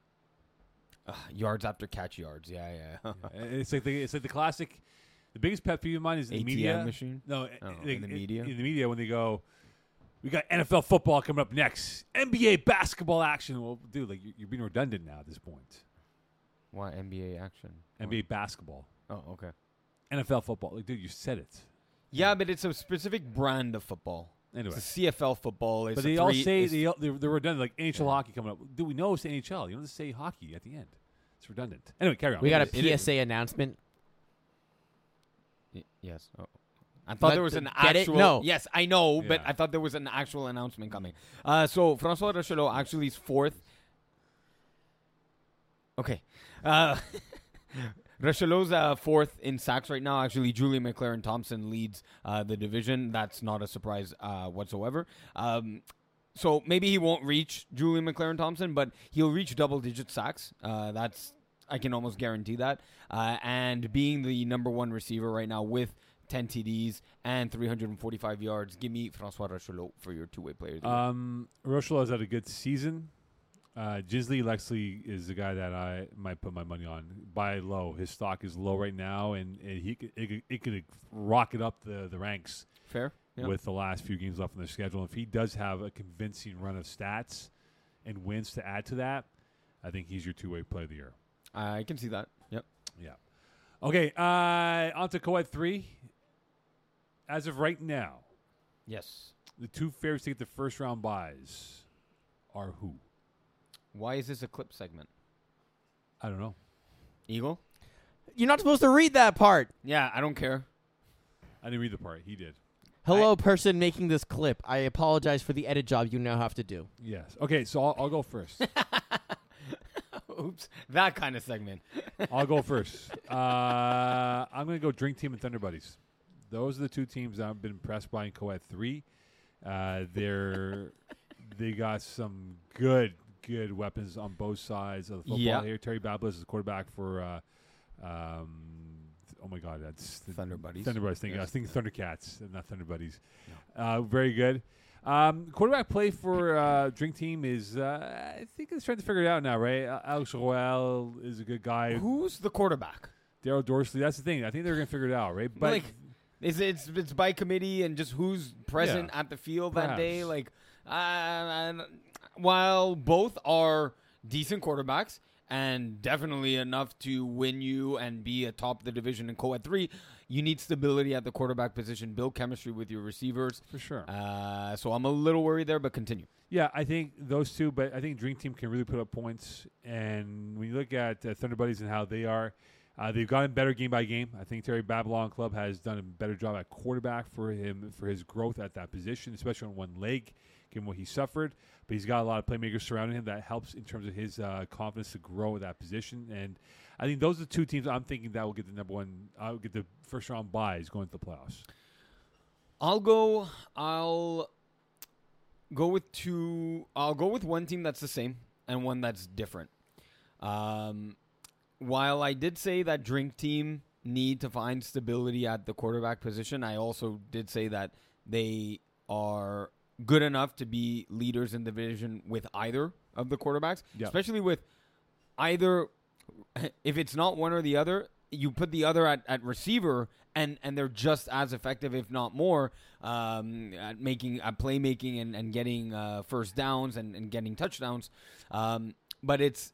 Uh, yards after catch yards. Yeah, yeah. Yeah, it's like the it's like the classic. The biggest pet peeve of mine is the ATM media. machine. No, Oh, like, in the media? In the media, when they go, we got NFL football coming up next, NBA basketball action. Well, dude, like you're, you're being redundant now at this point. Why NBA action? NBA basketball, Oh, okay. NFL football. Like, dude, you said it. Yeah, but it's a specific brand of football. Anyway, It's a CFL football. It's but a they all three- say it's- they all, they're, they're redundant. Like NHL Yeah. hockey coming up. Do we know it's NHL? You don't just say hockey at the end. It's redundant. Anyway, carry on. We got It is- a PSA announcement. Y- Yes. Oh. I thought Let there was an get it? actual. No. Yes, I know, but Yeah. I thought there was an actual announcement coming. Uh, so Francois Rochelot actually is fourth. Okay. Uh, Rochelot's uh, fourth in sacks right now. Actually, Julian McLaren Thompson leads uh, the division. That's not a surprise uh, whatsoever. Um, so maybe he won't reach Julian McLaren Thompson, but he'll reach double digit sacks. Uh, that's I can almost guarantee that. Uh, and being the number one receiver right now with 10 TDs and 345 yards, give me Francois Rochelot for your two way player. the. Um, has had a good season. Uh, Gisley Lexley is the guy that I might put my money on. Buy low. His stock is low right now, and, and he could, it, could, it could rocket up the, the ranks Fair? Yeah. with the last few games left on their schedule. If he does have a convincing run of stats and wins to add to that, I think he's your two way player of the year. I can see that. Yep. Yeah. Okay. Uh, on to Coed three. As of right now, Yes. the two favorites to get the first round buys are who? Why is this a clip segment? I don't know. Eagle? You're not supposed to read that part. Yeah, I don't care. I didn't read the part. He did. Hello, person making this clip. I apologize for the edit job you now have to do. Yes. Okay. So I'll, I'll go first. Oops. That kind of segment. I'll go first. Uh, I'm going to go Drink Team and Thunder Buddies. Those are the two teams that I've been impressed by in Coed three. Uh, they're they got some good good weapons on both sides of the football Yeah. here. Terry Bablis is the quarterback for. Uh, um, oh my God, that's Thunder Buddies. Thunder Buddies. Thinking, I was Yes. thinking Thundercats, not Thunder Buddies. Uh, very good. Um, quarterback play for uh, Drink Team is, uh, I think, it's trying to figure it out now, right? Alex Roel is a good guy. Who's the quarterback? Daryl Dorsley. That's the thing. I think they're going to figure it out, right? But like, is it, it's it's by committee and just who's present Yeah. at the field that day? Like, uh, and while both are decent quarterbacks and definitely enough to win you and be atop the division in co-ed three, you need stability at the quarterback position, build chemistry with your receivers. for sure. Uh, so I'm a little worried there, but continue. yeah, I think those two, but I think Dream Team can really put up points. And when you look at uh, Thunder Buddies and how they are, uh, they've gotten better game by game. I think Terry Babylon Club has done a better job at quarterback for him for his growth at that position, especially on one leg, given what he suffered. But he's got a lot of playmakers surrounding him that helps in terms of his uh, confidence to grow at that position. And I think those are the two teams I'm thinking that will get the number one, I will get the first round buys going to the playoffs. I'll go. I'll go with two. I'll go with one team that's the same and one that's different. Um, while I did say that Drink Team need to find stability at the quarterback position, I also did say that they are good enough to be leaders in the division with either of the quarterbacks, Yep. especially with either. If it's not one or the other, you put the other at, at receiver, and and they're just as effective, if not more, um, at making at playmaking and and getting uh, first downs and, and getting touchdowns. Um, but it's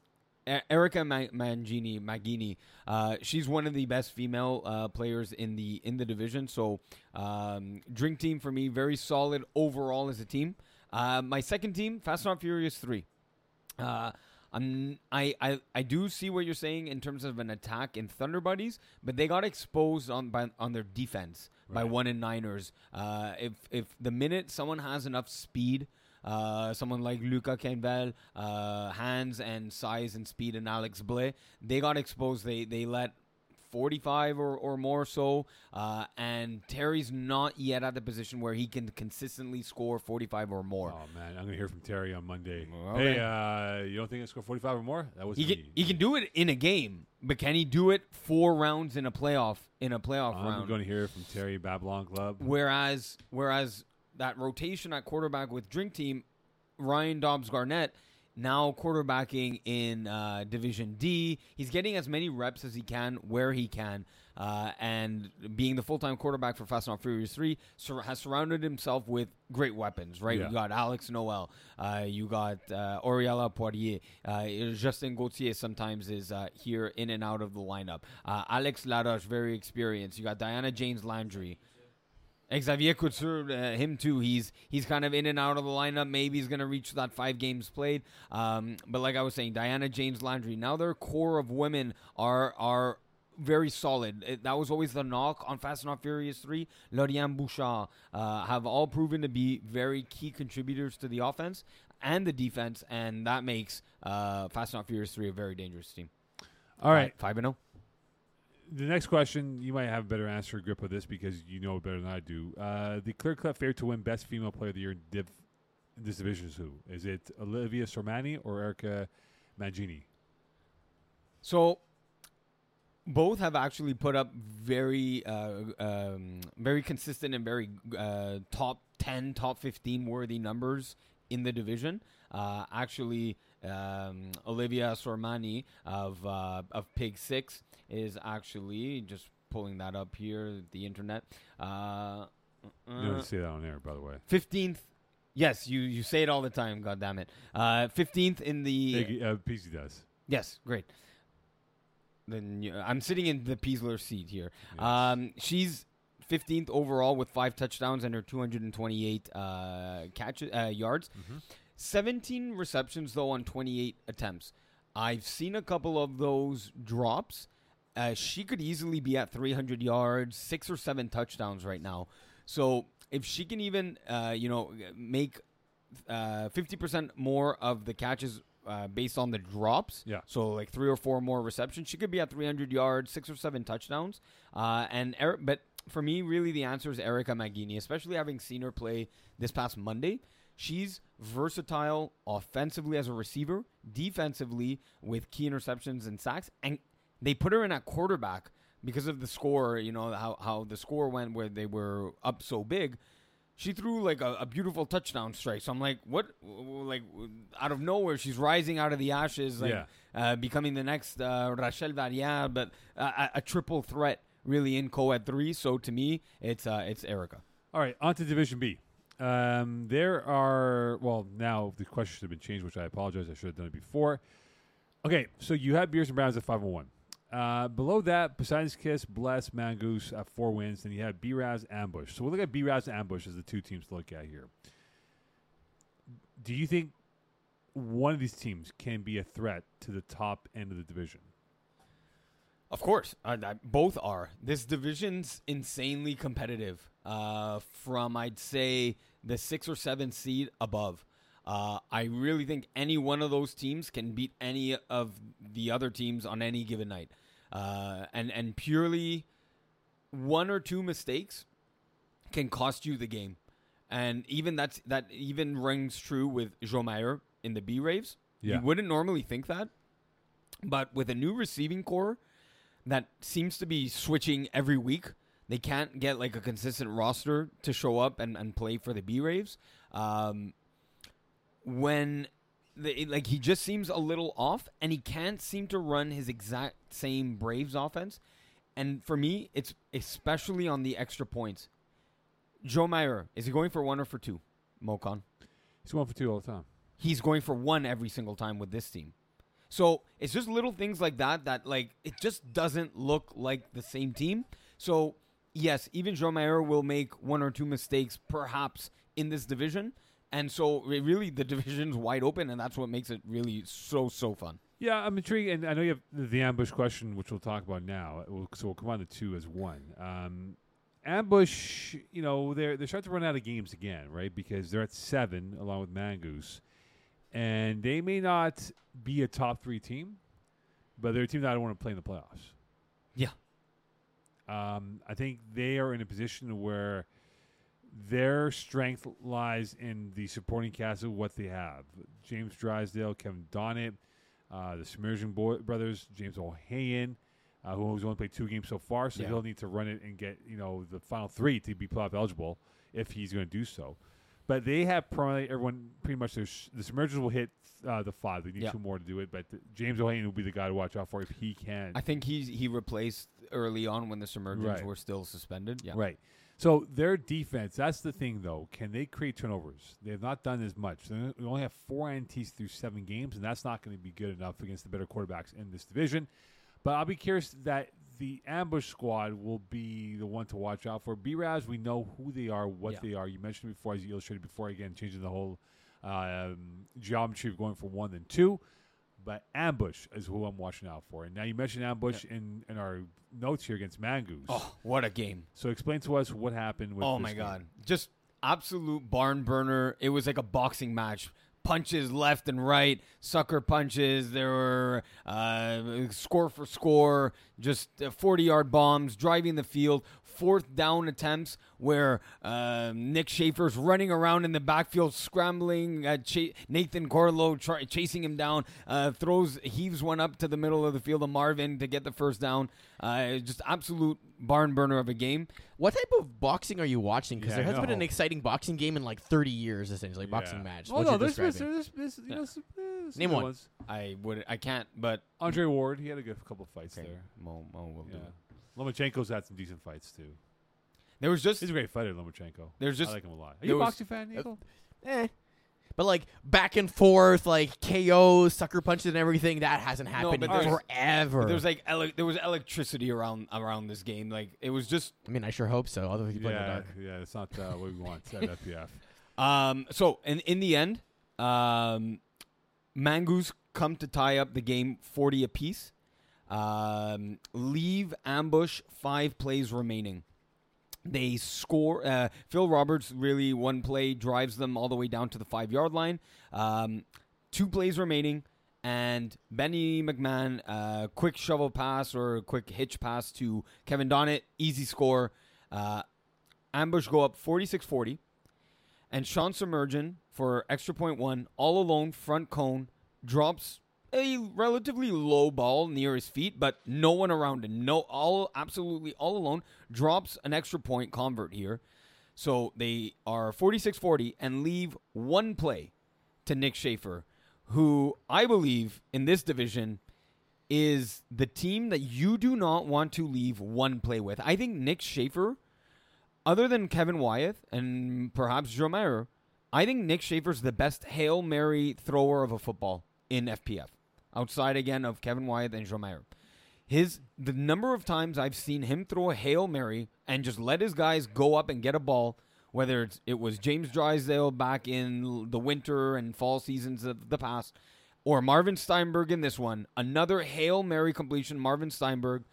Erica Ma- Mangini, Magini. Uh, she's one of the best female uh, players in the in the division. So, um, Drink Team for me, very solid overall as a team. Uh, my second team, Fast and Furious Three. Uh, I'm, I, I I do see what you're saying in terms of an attack in Thunder Buddies, but they got exposed on by on their defense by one and Niners. Uh, if if the minute someone has enough speed, uh, someone like Luca Canvel, uh, hands and size and speed, and Alex Blay, they got exposed. They they let 45 or, or more so, uh, and Terry's not yet at the position where he can consistently score 45 or more. Oh man, I'm gonna hear from Terry on Monday. Okay. Hey, uh, you don't think I score 45 or more? That was He can, he can do it in a game, but can he do it four rounds in a playoff in a playoff I'm round? going to hear from Terry Babylon Club. Whereas whereas that rotation at quarterback with Drink Team, Ryan Dobbs Garnett now quarterbacking in uh, Division D. He's getting as many reps as he can where he can. Uh, and being the full time quarterback for Fast and Furious 3 sur- has surrounded himself with great weapons, right? Yeah. You got Alex Noel, uh, you got uh, Oriella Poirier, uh, Justin Gauthier sometimes is uh, here in and out of the lineup. Uh, Alex Laroche, very experienced. You got Diana James Landry. Xavier Couture, uh, him too. He's he's kind of in and out of the lineup. Maybe he's going to reach that five games played. Um, but like I was saying, Diana James Landry. Now their core of women are are very solid. It, that was always the knock on Fast and Furious 3. Lorian Bouchard uh, have all proven to be very key contributors to the offense and the defense, and that makes uh, Fast and Furious 3 a very dangerous team. All right. 5 and 0. The next question, you might have a better answer grip of this because you know better than I do. Uh, the clear cut favorite to win Best Female Player of the Year in, div- in this division is who? Is it Olivia Sormani or Erica Mangini? So both have actually put up very uh, um, very consistent and very uh, top 10 top 15 worthy numbers in the division uh, actually um, Olivia Sormani of uh, of Pig 6 is actually just pulling that up here the internet uh, You don't say that on air, by the way. 15th Yes, you, you say it all the time. God damn it! Uh, Fifteenth in the Iggy- uh, PZ does. Yes, great. Then you, I'm sitting in the Peasler seat here. Yes. Um, she's 15th overall with five touchdowns and her 228 uh, catch uh, yards. Mhm. 17 receptions though on 28 attempts. I've seen a couple of those drops. Uh, she could easily be at 300 yards, six or seven touchdowns right now. So if she can even, uh, you know, make uh, 50% more of the catches uh, based on the drops, Yeah. so like three or four more receptions, she could be at 300 yards, six or seven touchdowns. Uh, and but for me, really, the answer is Erica Magini, especially having seen her play this past Monday. She's versatile offensively as a receiver, defensively with key interceptions and sacks, and they put her in at quarterback because of the score. You know how how the score went where they were up so big. She threw like a, a beautiful touchdown strike. So I'm like, what? Like out of nowhere, she's rising out of the ashes, like Yeah. uh, becoming the next uh, Rachel Varian, but uh, a, a triple threat really in co-ed three. So to me, it's uh, it's Erica. All right, on to Division B. Um, there are well now the questions have been changed, which I apologize. I should have done it before. Okay, so you have Beers and Browns at five and one. Uh, below that, Poseidon's Kiss, Bless, Mangoose at four wins. Then you have B Raz, Ambush. So we'll look at B Raz Ambush as the two teams to look at here. Do you think one of these teams can be a threat to the top end of the division? Of course, both are. This division's insanely competitive. Uh, from I'd say the six or seven seed above. Uh, I really think any one of those teams can beat any of the other teams on any given night. Uh, and and purely one or two mistakes can cost you the game. And even that's that even rings true with Joe Meyer in the B Raves. Yeah. You wouldn't normally think that. But with a new receiving core that seems to be switching every week, they can't get like a consistent roster to show up and, and play for the B Raves. Um, when the, like he just seems a little off and he can't seem to run his exact same Braves offense. And for me, it's especially on the extra points. Joe Meyer, is he going for one or for two? Moe Khan. He's one for two all the time. He's going for one every single time with this team. So it's just little things like that that like it just doesn't look like the same team. So yes, even Joe Meyer will make one or two mistakes perhaps in this division. And so really the division's wide open and that's what makes it really so so fun. Yeah, I'm intrigued, and I know you have the, ambush question, which we'll talk about now. So we'll combine the two as one. Um, ambush, you know, they're they're starting to run out of games again, right? Because they're at seven along with Mangoose, and they may not be a top three team, but they're a team that I don't want to play in the playoffs. Yeah. Um, I think they are in a position where their strength lies in the supporting cast of what they have. James Drysdale, Kevin Donnett, uh, the boy, brothers, James O'Hagan, uh, who has only played two games so far, so Yeah. he'll need to run it and get you know the final three to be playoff eligible if he's going to do so. But they have probably everyone pretty much. their sh- The submergers will hit uh, the five. They need Yeah. two more to do it. But th- James O'Hagan will be the guy to watch out for if he can. I think he's he replaced early on when the submergents Right. were still suspended. Yeah. Right. So their defense, that's the thing though. Can they create turnovers? They have not done as much. They they only have four NTs through seven games, and that's not going to be good enough against the better quarterbacks in this division. But I'll be curious that the ambush squad will be the one to watch out for. B-Raz, we know who they are, what Yeah. they are. You mentioned before, as you illustrated before, again, changing the whole um, geometry of going from one and two. But ambush is who I'm watching out for. And now you mentioned ambush in, in our notes here against Mangoose. Oh, what a game! So explain to us what happened with. oh my game. god, just absolute barn burner. It was like a boxing match. Punches left and right, sucker punches. There were uh, score for score, just forty yard bombs, driving the field. Fourth down attempts where uh, Nick Schaefer's running around in the backfield, scrambling. Uh, cha- Nathan Corlo try- chasing him down, uh, throws heaves one up to the middle of the field to Marvin to get the first down. Uh, just absolute barn burner of a game. What type of boxing are you watching? Because Yeah, there hasn't been an exciting boxing game in like 30 years, essentially. Boxing Yeah. match. Oh What no, you're there's, there's, describing. there's, there's, you know, some, Name one. ones. I would I can't, but Andre Ward, he had a good couple of fights okay, there. Mo, Mo will Yeah. do. Lomachenko's had some decent fights too. There was just He's a great fighter, Lomachenko. There's just- I like him a lot. Are you a was- boxing fan, Eagle? Eh. But like back and forth, like KOs, sucker punches, and everything, that hasn't happened but in there's- forever. there was like ele- there was electricity around around this game. Like it was just I mean, I sure hope so. Otherwise, you play in the yeah, dark. yeah, it's not uh, what we want at FPF. um. So in in the end, um, Mangoose come to tie up the game forty apiece. Um, leave ambush five plays remaining. They score. Uh, Phil Roberts really one play drives them all the way down to the five yard line. Um, two plays remaining, and Benny McMahon, uh, quick shovel pass or quick hitch pass to Kevin Donnett, easy score. Uh, ambush go up 46 40. And Sean Submergent for extra point one, all alone, front cone, drops a relatively low ball near his feet, but no one around him. No, all absolutely all alone. Drops an extra point convert here. So they are 46 40 and leave one play to Nick Schaefer, who I believe in this division is the team that you do not want to leave one play with. I think Nick Schaefer, other than Kevin Wyeth and perhaps Joe Mayer, I think Nick Schaefer's the best Hail Mary thrower of a football in FPF. Outside again of Kevin Wyeth and Joe Mayer. His the number of times I've seen him throw a Hail Mary and just let his guys go up and get a ball, whether it's, it was James Drysdale back in the winter and fall seasons of the past, or Marvin Steinberg in this one, another Hail Mary completion, Marvin Steinberg,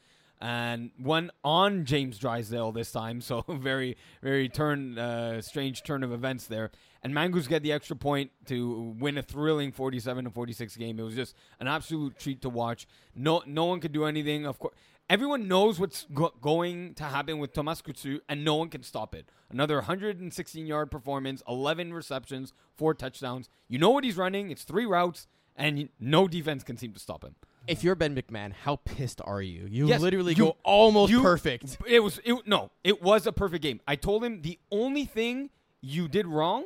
and one on James Drysdale this time. So very, very turn, uh, strange turn of events there. And Mangoose get the extra point to win a thrilling 47 to 46 game. It was just an absolute treat to watch. No, no one could do anything. Of course, everyone knows what's go- going to happen with Tomas Kutsu, and no one can stop it. Another 116 yard performance, 11 receptions, four touchdowns. You know what he's running. It's three routes, and no defense can seem to stop him. If you're Ben McMahon, how pissed are you? You Yes, literally you- go almost you- perfect. It was it, no, it was a perfect game. I told him the only thing you did wrong,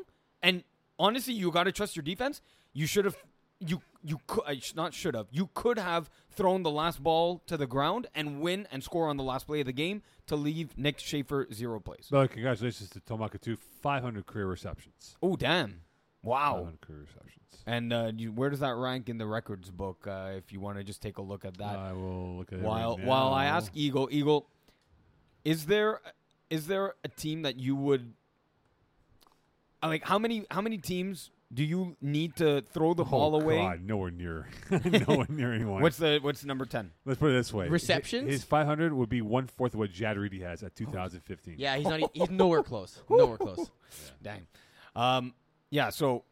honestly, you got to trust your defense. You should have, you you could not should have. You could have thrown the last ball to the ground and win and score on the last play of the game to leave Nick Schaefer zero plays. But congratulations to Tomakatu, 500 career receptions. Oh damn! Wow. 500 career receptions. And uh, you, where does that rank in the records book? Uh, if you want to just take a look at that. I will look at it while right while I ask Eagle, Eagle, is there is there a team that you would uh, like? How many how many teams do you need to throw the Oh, ball away? God, nowhere near, nowhere near anyone. What's the what's number ten? Let's put it this way: Hi- Receptions? His 500 would be one fourth of what Jad Reedy has at 2015. Yeah, he's not. e- He's nowhere close. Nowhere close. Dang. Um. Yeah. So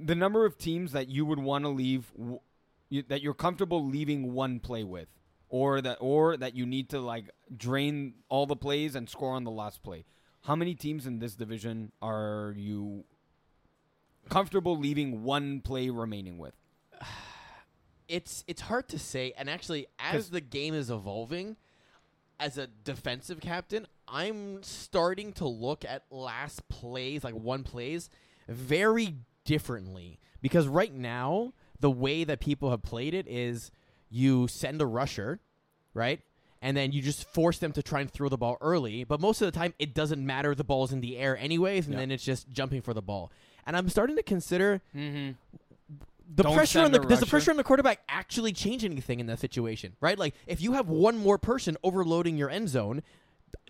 the number of teams that you would want to leave w- you, that you're comfortable leaving one play with, or that or that you need to like drain all the plays and score on the last play. How many teams in this division are you comfortable leaving one play remaining with? It's it's hard to say, and actually, as the game is evolving, as a defensive captain, I'm starting to look at last plays, like one plays, very differently. Because right now, the way that people have played it is you send a rusher, right? And then you just force them to try and throw the ball early. But most of the time, it doesn't matter. The ball's in the air anyways, and Yeah. then it's just jumping for the ball. And I'm starting to consider Mm-hmm. the Don't pressure on the does the pressure on the quarterback actually change anything in that situation, right? Like if you have one more person overloading your end zone,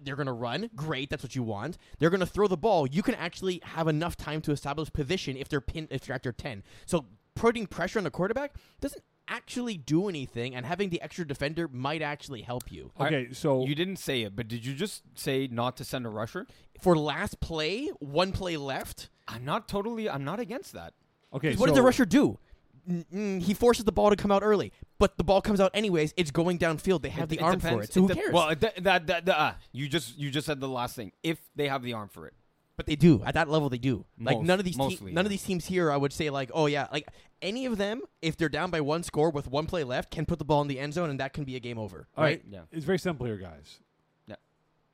they're going to run. Great, that's what you want. They're going to throw the ball. You can actually have enough time to establish position if they're pin if they're at your 10. So putting pressure on the quarterback doesn't actually do anything and having the extra defender might actually help you. Okay, so You didn't say it, but did you just say not to send a rusher? For last play, one play left, I'm not totally. I'm not against that. okay, 'Cause what so, did the rusher do? N- mm, he forces the ball to come out early, but the ball comes out anyways. It's going downfield. They have It- the it arm for it. So who de- cares? Well, that that, that, that- uh, you just you just said the last thing. If they have the arm for it, but they do at that level. They do. Like Most- none of these, te- mostly, none of yeah. these teams here. I would say like, oh yeah, like any of them, if they're down by one score with one play left, can put the ball in the end zone, and that can be a game over. All right, Yeah. it's very simple here, guys. Yeah.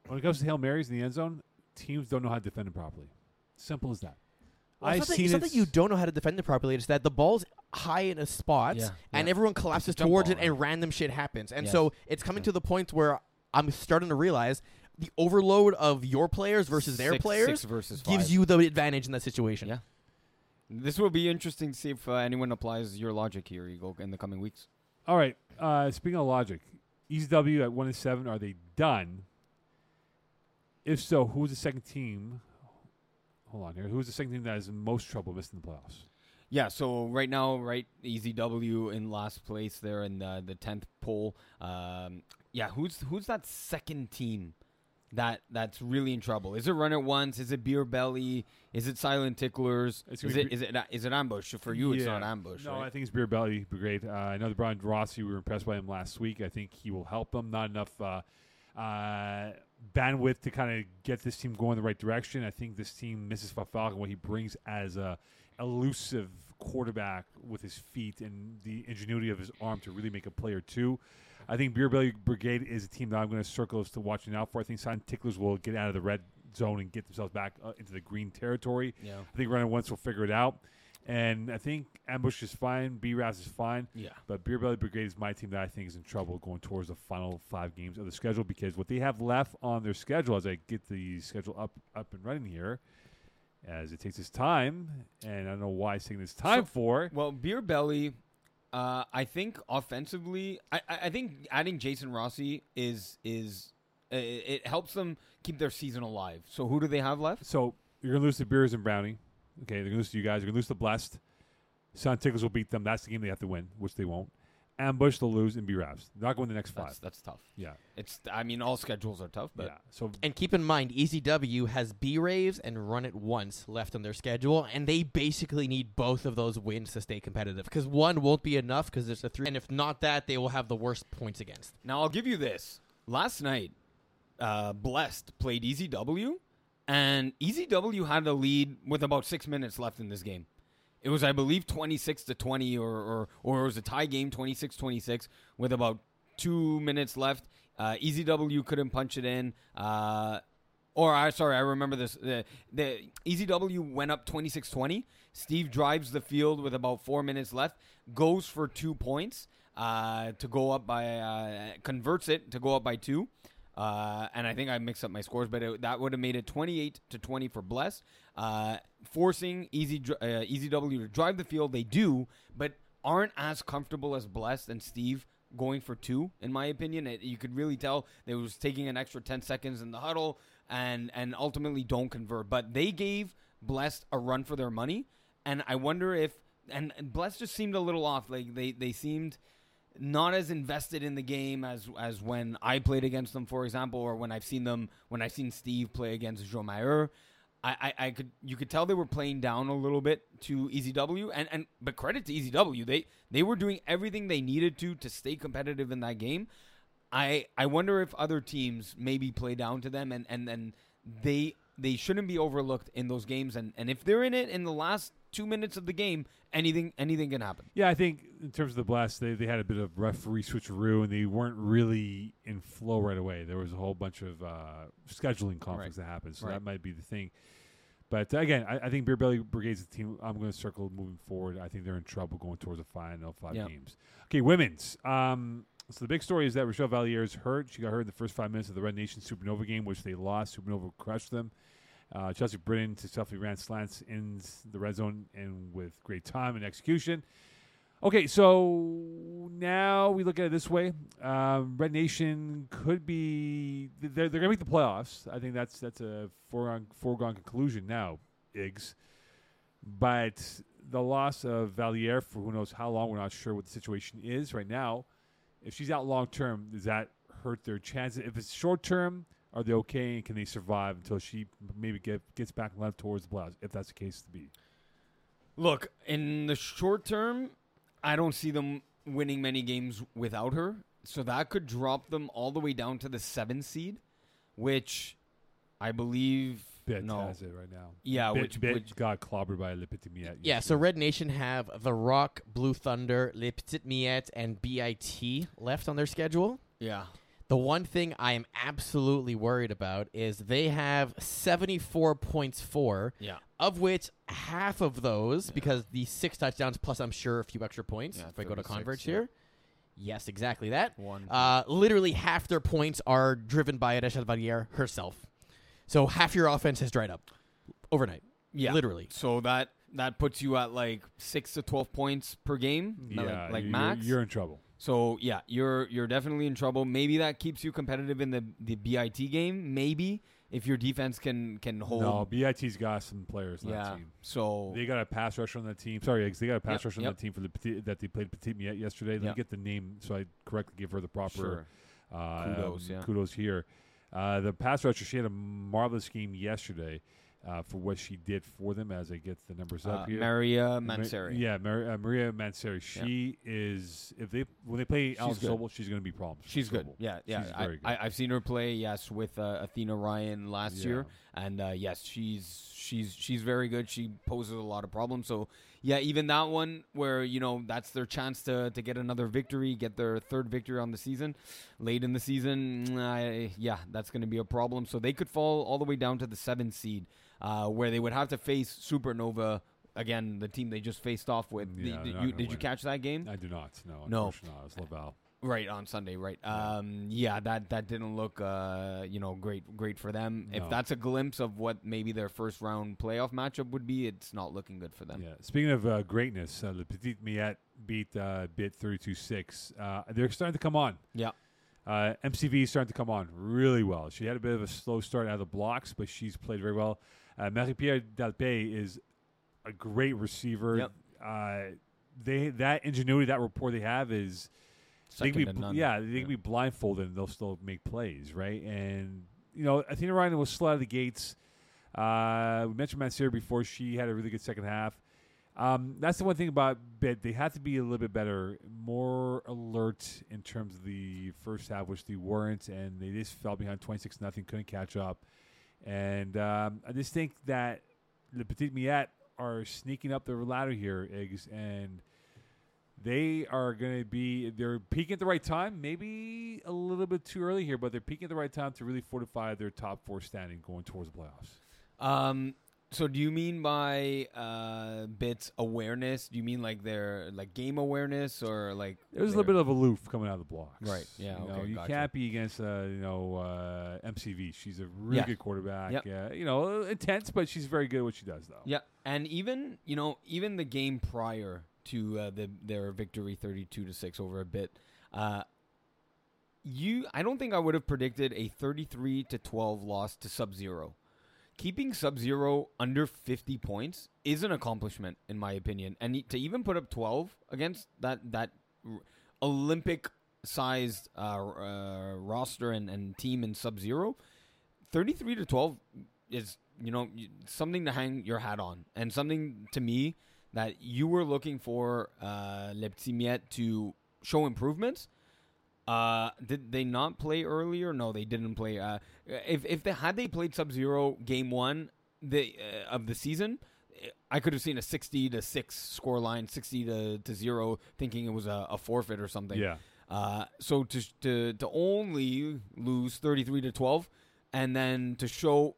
When it comes to hail marys in the end zone, teams don't know how to defend it properly. Simple as that. Well, I've not, that, seen it's not it that you don't know how to defend it properly. It's that the ball's high in a spot, Yeah, and yeah. everyone collapses jump towards ball, it, and random shit happens. And Yes. so it's coming Yeah. to the point where I'm starting to realize the overload of your players versus their Six- players six versus gives five. you the advantage in that situation. Yeah. This will be interesting to see if uh, anyone applies your logic here, Eagle, in the coming weeks. All right. Uh, speaking of logic, ECW at one and seven, are they done? If so, who's the second team? Hold on here. Who's the second team that is in most trouble missing the playoffs? Yeah, so right now, right, EZW in last place there in the the tenth poll. Um, yeah, who's who's that second team that that's really in trouble? Is it Run It Once? Is it Beer Belly? Is it Silent Ticklers? It's Is it be- is it is it Ambush? For you, it's Yeah. not Ambush. No, right? I think it's Beer Belly Brigade. Uh, I know the Brian Rossi. We were impressed by him last week. I think he will help them. Not enough uh, uh, bandwidth to kind of get this team going in the right direction. I think this team misses Fafalk and what he brings as a elusive quarterback with his feet and the ingenuity of his arm to really make a play or two. I think Beer Belly Brigade is a team that I'm going to circle as to watching out for. I think Silent Ticklers will get out of the red zone and get themselves back uh, into the green territory. yeah, I think Run It Once will figure it out. And I think Ambush is fine. B Raz is fine. yeah. But Beer Belly Brigade is my team that I think is in trouble going towards the final five games of the schedule because what they have left on their schedule as I get the schedule up up and running here, as it takes its time, and I don't know why it's taking this time So- for. Well, Beer Belly, uh, I think offensively, I, I think adding Jason Rossi is is uh, it helps them keep their season alive. So who do they have left? So you're gonna lose to Beers and Brownie. Okay, they're gonna lose to you guys. You're gonna lose to Blessed. Sun Ticklers will beat them. That's the game they have to win, which they won't. Ambush, they'll lose, and B Ravs. They're not going the next five. That's that's tough. yeah, It's I mean all schedules are tough, but yeah. So And keep in mind, ECW has B Raves and Run It Once left on their schedule, and they basically need both of those wins to stay competitive. Because one won't be enough because there's a three, and if not that, they will have the worst points against. now I'll give you this. Last night, uh, Blessed played EZW, and EZW had a lead with about six minutes left in this game. It was, I believe, 26 to 20, or, or, or it was a tie game, 26 26, with about two minutes left. Uh, EZW couldn't punch it in. Uh, or, I sorry, I remember this. The, the EZW went up 26 20. Steve drives the field with about four minutes left, goes for two points uh, to go up by, uh, converts it to go up by two. Uh, and I think I mixed up my scores, but it, that would have made it 28 to 20 for Bless, uh, forcing Easy uh, EZW to drive the field. They do, but aren't as comfortable as Blessed and Steve going for two. In my opinion, it, you could really tell they was taking an extra 10 seconds in the huddle, and and ultimately don't convert. But they gave Blessed a run for their money, and I wonder if and, and Blessed just seemed a little off. Like they they seemed not as invested in the game as as when I played against them, for example, or when I've seen them when I've seen Steve play against Joe Mayer. I, I, I could you could tell they were playing down a little bit to EZW and, and but credit to EZW they they were doing everything they needed to to stay competitive in that game. I I wonder if other teams maybe play down to them and and then they they shouldn't be overlooked in those games and and if they're in it in the last two minutes of the game, anything anything can happen. Yeah, I think in terms of the blast, they, they had a bit of referee switcheroo, and they weren't really in flow right away. There was a whole bunch of uh, scheduling conflicts that happened, so Right. that might be the thing. But uh, again, I, I think Beer Belly Brigade's the team I'm going to circle moving forward. I think they're in trouble going towards the final five Yeah. games. Okay, women's. Um, so the big story is that Rochelle Valier is hurt. She got hurt in the first five minutes of the Red Nation Supernova game, which they lost. Supernova crushed them. Uh, Chelsea Britton successfully ran slants in the red zone and with great time and execution. Okay, so now we look at it this way: um, Red Nation could be they're, they're going to make the playoffs. I think that's that's a foregone foregone conclusion now, Iggs. But the loss of Valier for who knows how long, we're not sure what the situation is right now. If she's out long term, does that hurt their chances? If it's short term, are they okay and can they survive until she maybe get, gets back left towards the playoffs? If that's the case to be. Look, in the short term, I don't see them winning many games without her. So that could drop them all the way down to the seven seed, which I believe Bit no. has it right now. Yeah, Bit, which- Bit which- got clobbered by Le Petit Miette. Yeah, so. Red Nation have The Rock, Blue Thunder, Les Petites Miettes, and BIT left on their schedule. Yeah. The one thing I am absolutely worried about is they have 74 points for, Yeah. of which half of those, because the six touchdowns plus I'm sure a few extra points, Yeah, if I go to 36, Converge yeah. here. Yes, exactly that. One. Uh, literally half their points are driven by Rachel Valliere herself. So half your offense has dried up overnight. yeah. Literally. So that that puts you at like six to twelve points per game, yeah, like, like you're, max. You're in trouble. So yeah, you're you're definitely in trouble. Maybe that keeps you competitive in the the BIT game. Maybe if your defense can can hold. No, BIT's got some players on yeah. that team. So They got a pass rusher on that team. Sorry, They got a pass Yep, rusher on yep. that team for the that they played Petit Miette yesterday. Let Yep. me get the name so I correctly give her the proper sure. uh, Kudos, um, yeah. kudos here. Uh, the pass rusher, she had a marvelous game yesterday uh, for what she did for them. As I get the numbers Uh, up here, Maria Ma- Manseri. Yeah, Mar- uh, Maria Manseri. She is if they when they play good. Sobel, she's going to be problems. She's good. Sobel. Yeah, yeah. She's I, very good. I, I've seen her play. Yes, with uh, Athena Ryan last year, and uh, yes, she's she's she's very good. She poses a lot of problems. So yeah, even that one where you know that's their chance to to get another victory, get their third victory on the season, late in the season. I, yeah, that's going to be a problem. So they could fall all the way down to the seventh seed, uh, where they would have to face Supernova. Again, the team they just faced off with. Yeah, the- they're you, did you catch that game? I do not. No, No. not. It's Laval. Right on Sunday, right? Yeah. Um, yeah, that that didn't look, uh, you know, great great for them. No. If that's a glimpse of what maybe their first round playoff matchup would be, it's not looking good for them. Yeah. Speaking of uh, greatness, uh, Le Petit Miette beat uh, Bit 32-6. Uh, they're starting to come on. Yeah. Uh, MCV is starting to come on really well. She had a bit of a slow start out of the blocks, but she's played very well. Uh, Marie-Pierre Dalpe is a great receiver. Yep. Uh, they that ingenuity, that rapport they have is they Second can be yeah they can be blindfolded and they'll still make plays right and you know Athena Ryan was slow out of the gates. Uh, we mentioned Mansur before; she had a really good second half. Um, that's the one thing about Bit; they have to be a little bit better, more alert in terms of the first half, which they weren't, and they just fell behind twenty six nothing, couldn't catch up. And um, I just think that the Petit Miette are sneaking up the ladder here, eggs, and they are going to be they're peaking at the right time. Maybe a little bit too early here, but they're peaking at the right time to really fortify their top four standing going towards the playoffs. Um. So do you mean by uh bits awareness? Do you mean like their like game awareness or like There's a little bit of aloof coming out of the blocks. Right, yeah, You, know, okay, you gotcha. can't be against uh, you know uh, MCV. She's a really Yeah. good quarterback. Yep. Yeah, you know, intense, but she's very good at what she does, though. Yeah, and even you know even the game prior to uh, the their victory thirty two to six over a bit, uh, you I don't think I would have predicted a thirty three to twelve loss to Sub Zero. Keeping Sub Zero under fifty points is an accomplishment in my opinion, and to even put up twelve against that that Olympic sized uh, uh, roster and, and team in Sub Zero, thirty three to twelve is you know something to hang your hat on and something to me that you were looking for uh, Le Petit Miette to show improvements. Uh, did they not play earlier? No, they didn't play. Uh, if if they had they played Sub Zero game one the uh, of the season, I could have seen a sixty to six score line, sixty to, to zero, thinking it was a, a forfeit or something. Yeah. Uh, so to to to only lose thirty three to twelve, and then to show,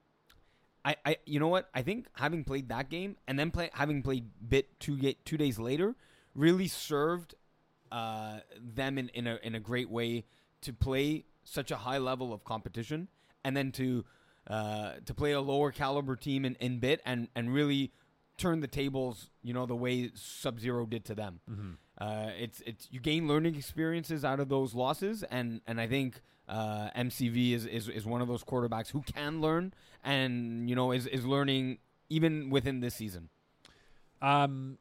I, I you know what I think having played that game and then play having played bit two get two days later really served uh, them in, in a in a great way to play such a high level of competition and then to uh, to play a lower caliber team in, in bit and and really turn the tables you know the way Sub Zero did to them. Mm-hmm. Uh, it's it's you gain learning experiences out of those losses, and and I think uh, MCV is, is is one of those quarterbacks who can learn, and you know is is learning even within this season. Um,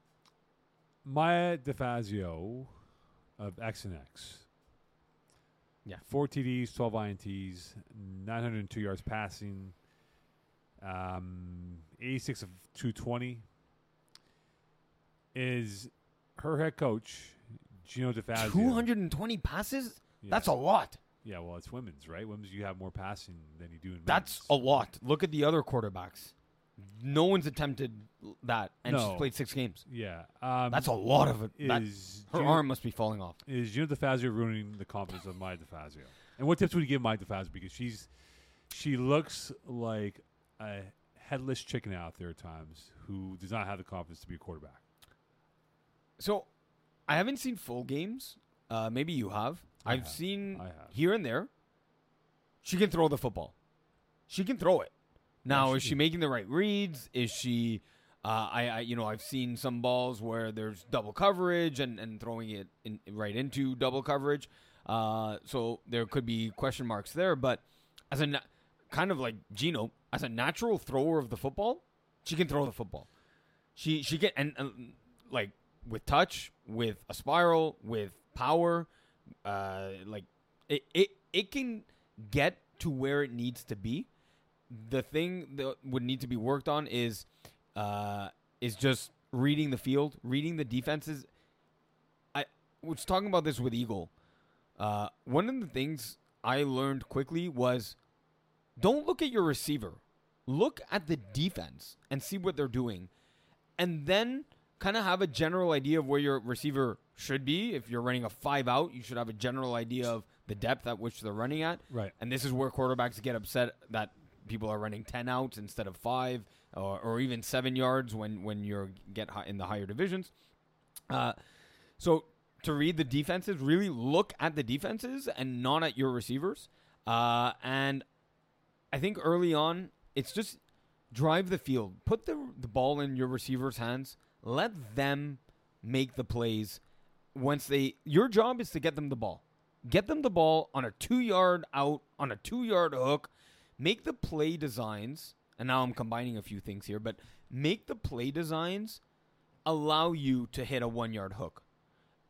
Maya DeFazio of X and X. Yeah. Four TDs, twelve INTs, nine hundred and two yards passing. Um, eighty-six of two twenty. Is her head coach Gino DeFazio? Two hundred and twenty passes. Yeah. That's a lot. yeah. Well, it's women's, right? Women's, you have more passing than you do in. That's a lot. Look at the other quarterbacks. No one's attempted that, and No. she's played six games. yeah. Um, That's a lot of it. That- Is her arm must be falling off. is Gino DeFazio ruining the confidence of Maya DeFazio? And what tips would you give Maya DeFazio? Because she's she looks like a headless chicken out there at times who does not have the confidence to be a quarterback. So, I haven't seen full games. Uh, maybe you have. I I've have. seen I have. here and there. She can throw the football. She can throw it. Now, is she she making the right reads? Is she? Uh, I, I, you know, I've seen some balls where there's double coverage and, and throwing it in, right into double coverage. Uh, so there could be question marks there. But as a na- kind of like Gino, as a natural thrower of the football, she can throw the football. She she can and, and like with touch, with a spiral, with power, uh, like it, it it can get to where it needs to be. The thing that would need to be worked on is uh, is just reading the field, reading the defenses. I was talking about this with Eagle. Uh, one of the things I learned quickly was don't look at your receiver. Look at the defense and see what they're doing. And then kind of have a general idea of where your receiver should be. If you're running a five out, you should have a general idea of the depth at which they're running at. Right. And this is where quarterbacks get upset that people are running 10 outs instead of five or, or even seven yards when, when you're get in the higher divisions. Uh, so to read the defenses, really look at the defenses and not at your receivers. Uh, and I think early on, it's just drive the field, put the the ball in your receivers' hands, let them make the plays. Once they, your job is to get them the ball, get them the ball on a two yard out, on a two yard hook, make the play designs. And now I'm combining a few things here, but make the play designs allow you to hit a one yard hook.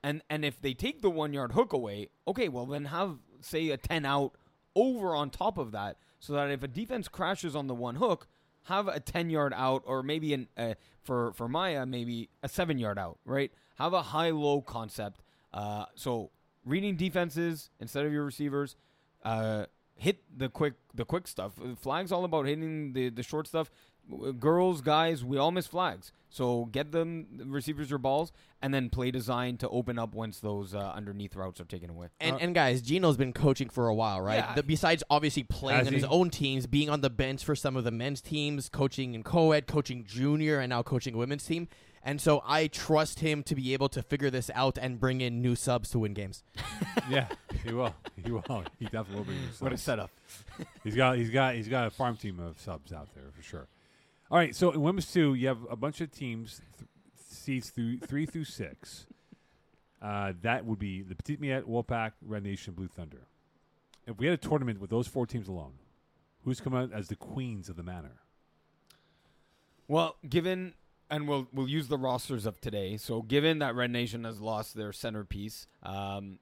And and if they take the one yard hook away, okay, well then have say a ten out over on top of that, so that if a defense crashes on the one hook, have a ten yard out or maybe an uh, for for Maya maybe a seven yard out, right? Have a high low concept. Uh, so reading defenses instead of your receivers, uh, hit the quick the quick stuff. Uh, Flags all about hitting the the short stuff. Girls, guys, we all miss flags. So get them receivers your balls, and then play design to open up once those uh, underneath routes are taken away. And, Uh, and guys, Gino's been coaching for a while, right? Yeah. The- besides obviously playing Has on his own teams, being on the bench for some of the men's teams, coaching in co-ed, coaching junior, and now coaching a women's team. And so I trust him to be able to figure this out and bring in new subs to win games. yeah, he will. He will. He definitely will be. What a setup! He's got he's got he's got a farm team of subs out there for sure. All right, so in women's two, you have a bunch of teams, th- seeds through three through six. Uh, that would be the Petite Miette, Wolfpack, Red Nation, Blue Thunder. If we had a tournament with those four teams alone, who's come out as the queens of the manor? Well, given and we'll we'll use the rosters of today. So given that Red Nation has lost their centerpiece, um,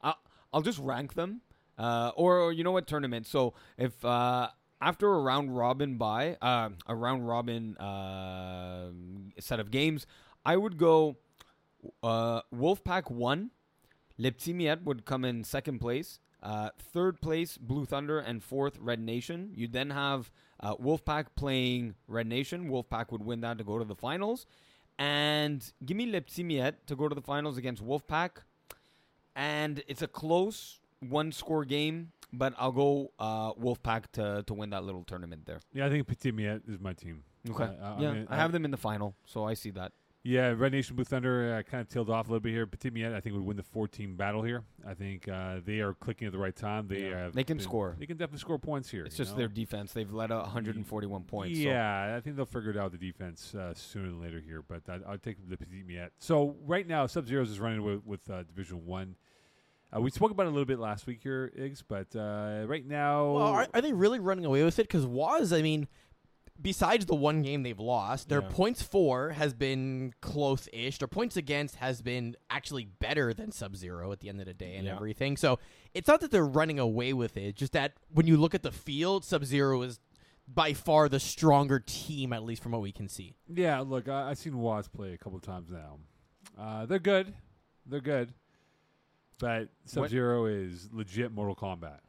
I'll, I'll just rank them. Uh, or, or you know what tournament? So if uh, after a round robin by uh, a round robin uh, set of games, I would go uh, Wolfpack one. Leptimiet would come in second place, Uh, third place, Blue Thunder, and fourth, Red Nation. You then have uh, Wolfpack playing Red Nation. Wolfpack would win that to go to the finals. And give me Le to go to the finals against Wolfpack. And it's a close one score game, but I'll go uh, Wolfpack to, to win that little tournament there. Yeah, I think Petit Miette is my team. Okay. Uh, I yeah, mean, I have them in the final, so I see that. Yeah, Red Nation Blue Thunder uh, kind of tailed off a little bit here. Petit Miette, I think, would win the 14 battle here. I think uh, they are clicking at the right time. They Yeah. have They can been- score. They can definitely score points here. It's just know? their defense. They've led a 141 points. so- Yeah, I think they'll figure it out the defense uh, sooner than later here. But I, I'll take the Petit Miette. So right now, Sub Zeros is running with, with uh, Division One. Uh, we spoke about it a little bit last week here, Iggs. But uh, right now, Well, are, are they really running away with it? Because Waz, I mean, besides the one game they've lost, their Yeah. points for has been close-ish. Their points against has been actually better than Sub Zero at the end of the day and Yeah. everything. So it's not that they're running away with it. Just that when you look at the field, Sub Zero is by far the stronger team, at least from what we can see. yeah, look, I, I've seen Watts play a couple times now. Uh, they're good. They're good. But Sub Zero is legit Mortal Kombat.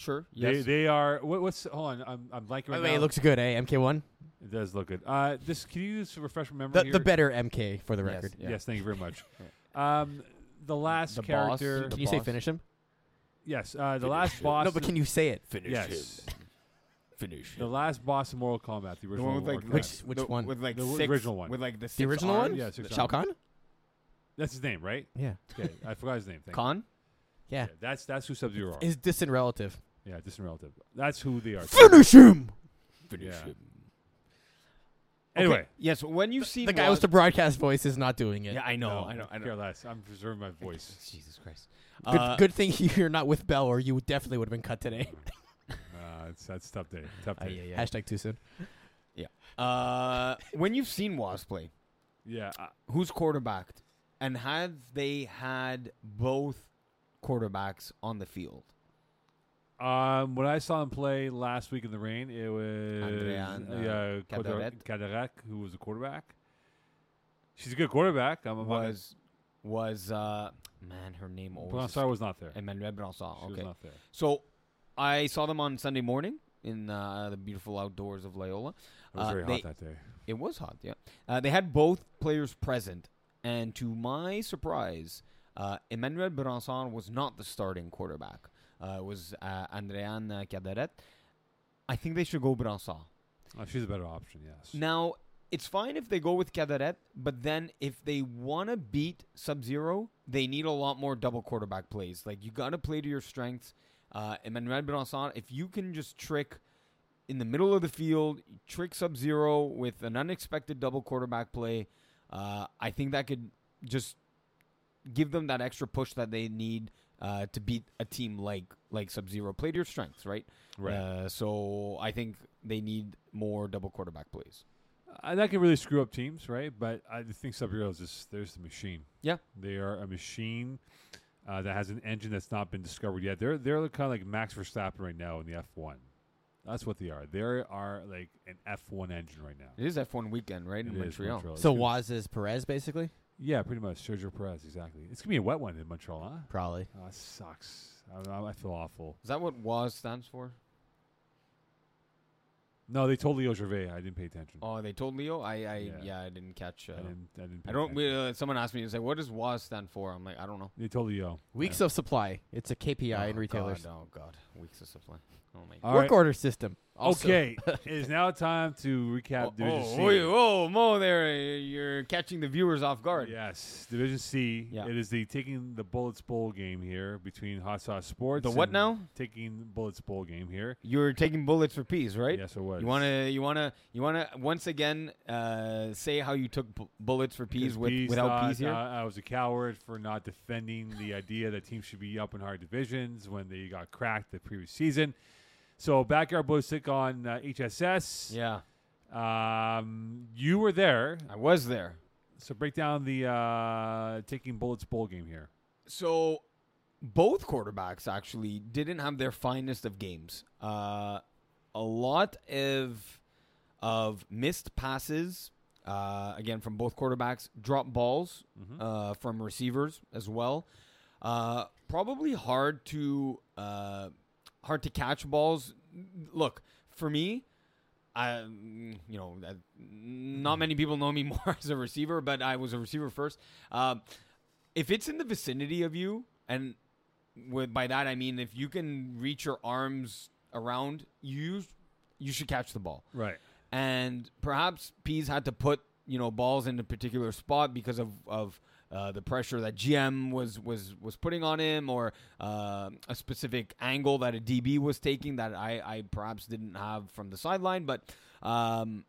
Sure. They Yes. they are. What, what's hold on? I'm I'm liking By right the way, now. it looks good, eh? MK1, It does look good. Uh, this can you just refresh my memory the, here? the better MK for the Yes, record. yeah. Yes, thank you very much. um, the last The boss, character. the Can you say boss. finish him? yes, uh, the last boss. No, but can you say it? Finish yes, Finish the last boss in Mortal Kombat, the The original. one with like Mortal Which- Kombat. which the- one? With like The six, original one. With like the, The six original one? arms? Yeah, six Shao arms. Kahn? That's his name, right? Yeah. Okay, I forgot his name. Thank you. Khan? Yeah. that's that's who Sub Zero are. His distant relative. Yeah, distant relative. That's who they are. Finish him! Finish Yeah. him. Anyway, Okay, Yes. When you've seen The guy with the broadcast voice is not doing it. Yeah, I know. no, I know. I Care know. less. I'm preserving my voice. Jesus Christ. Good, Uh, good thing you're not with Bell, or you definitely would have been cut today. uh, it's that's tough day. Tough day. yeah, yeah. Hashtag too soon. Yeah. Uh, when you've seen Waz play, Yeah, uh, who's quarterbacked, and have they had both quarterbacks on the field? Um, when I saw him play last week in the rain, it was Andréane, uh, yeah, Caderet. Caderet, who was the quarterback. She's a good quarterback. I'm, Was was uh man her name always Bransard was not there. Emmanuel Bransard. She was Okay. not there. So I saw them on Sunday morning in uh, the beautiful outdoors of Loyola. It was Uh, very they- hot that day. It was hot, yeah. Uh, they had both players present, and to my surprise, uh, Emmanuel Bransard was not the starting quarterback. Uh, was uh, Andréane uh, Caderet. I think they should go Bransard. Oh, she's a better option. Yes. Now, it's fine if they go with Caderet, but then if they want to beat Sub Zero, they need a lot more double quarterback plays. Like, you got to play to your strengths. Uh, Emmanuel Bransard, if you can just trick in the middle of the field, trick Sub Zero with an unexpected double quarterback play, uh, I think that could just give them that extra push that they need uh, to beat a team like like Sub Zero. Play to your strengths, right? Right. Uh, so I think they need more double quarterback plays. Uh, that can really screw up teams, right? But I think Sub Zero is just there's the machine. Yeah. They are a machine uh, that has an engine that's not been discovered yet. They're they're kind of like Max Verstappen right now in the F1. That's what they are. They are like an F1 engine right now. It is F1 weekend, right, in It is Montreal. Montreal. So gonna- Waz is Perez, basically? Yeah, pretty much. Sergio Perez, exactly. It's gonna be a wet one in Montreal, huh? Probably. Oh, it sucks. I, I I feel awful. Is that what WAS stands for? No, they told Leo Gervais. I didn't pay attention. Oh, they told Leo. I, I yeah. Yeah. I didn't catch. Uh, I didn't. I didn't. Pay I don't. We, uh, someone asked me to say, "What does WAS stand for?" I'm like, I don't know. They told Leo. Weeks Yeah. of supply. It's a KPI oh, in retailers. God, oh God, weeks of supply. Oh my. All Work right. order system. Also- Okay, it is now time to recap Oh, Division oh, C. oh, whoa, Moe! There, you're catching the viewers off guard. Yes, Division C. Yeah. It is the taking the Bullets Bowl game here between Hot Sauce Sports. The what and now? Taking Bullets Bowl game here. You're taking bullets for peas, right? Yes, it was. You wanna, you wanna, you wanna once again uh, say how you took bu- bullets for peas with Pease without thought, peas here. uh, I was a coward for not defending the idea that teams should be up in hard divisions when they got cracked the previous season. So backyard boys took on uh, HSS. yeah, Um, you were there, I was there. so break down the uh, taking bullets bowl game here. So both quarterbacks actually didn't have their finest of games. Uh, a lot of of missed passes. Uh, again, from both quarterbacks, drop balls Mhm. uh, from receivers as well. Uh, probably hard to uh, hard to catch balls. Look, for me, I you know uh, not many people know me more as a receiver, but I was a receiver first. Um, if it's in the vicinity of you, and with by that I mean if you can reach your arms around, you you should catch the ball Right. and perhaps Pease had to put you know balls in a particular spot because of of uh, the pressure that GM was was was putting on him, or uh, a specific angle that a DB was taking that I, I perhaps didn't have from the sideline, but um,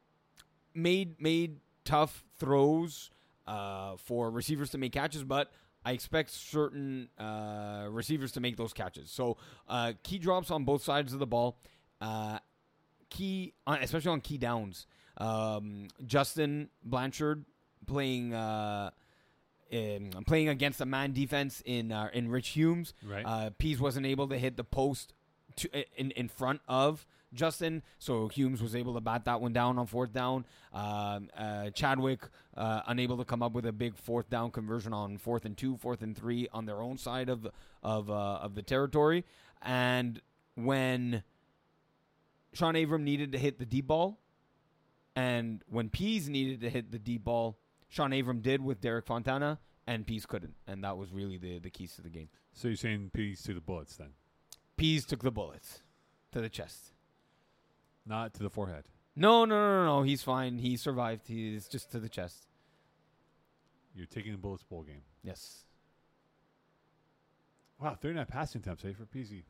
made made tough throws uh, for receivers to make catches, but. I expect certain uh, receivers to make those catches. So uh, key drops on both sides of the ball. Key, especially on key downs. Um, Justin Blanchard playing uh, in, playing against a man defense in uh, in Rich Humes. Right. Uh, Pease wasn't able to hit the post to, in in front of Justin, so Humes was able to bat that one down on fourth down. Um, uh, Chadwick uh, unable to come up with a big fourth down conversion on fourth and two, fourth and three on their own side of of uh, of the territory. And when Sean Avram needed to hit the deep ball, and when Pease needed to hit the deep ball, Sean Avram did with Derek Fontana, and Pease couldn't, and that was really the the keys to the game. so you're saying peace to the bullets then, Pease took the bullets to the chest. not to the forehead. No, no, no, no, no. He's fine. He survived. He's just to the chest. You're taking the bullets bowl game. Yes, Wow, 39 passing attempts, eh, for PZ.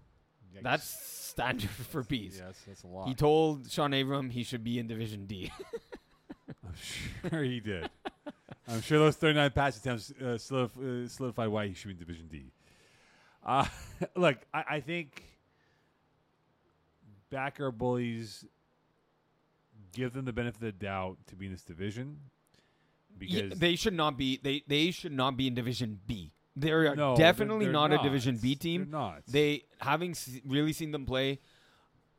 Yikes. that's standard for Pease. yes, that's a lot. He told Sean Avram he should be in Division D. I'm sure he did. I'm sure those 39 pass attempts uh, solidif- uh, solidified why he should be in Division D. Uh, look, I, I think backyard bullies, give them the benefit of the doubt to be in this division Yeah, because they should not be. They they should not be in Division B. They're no, definitely they're not, a Division B They're team. not. They having really seen them play.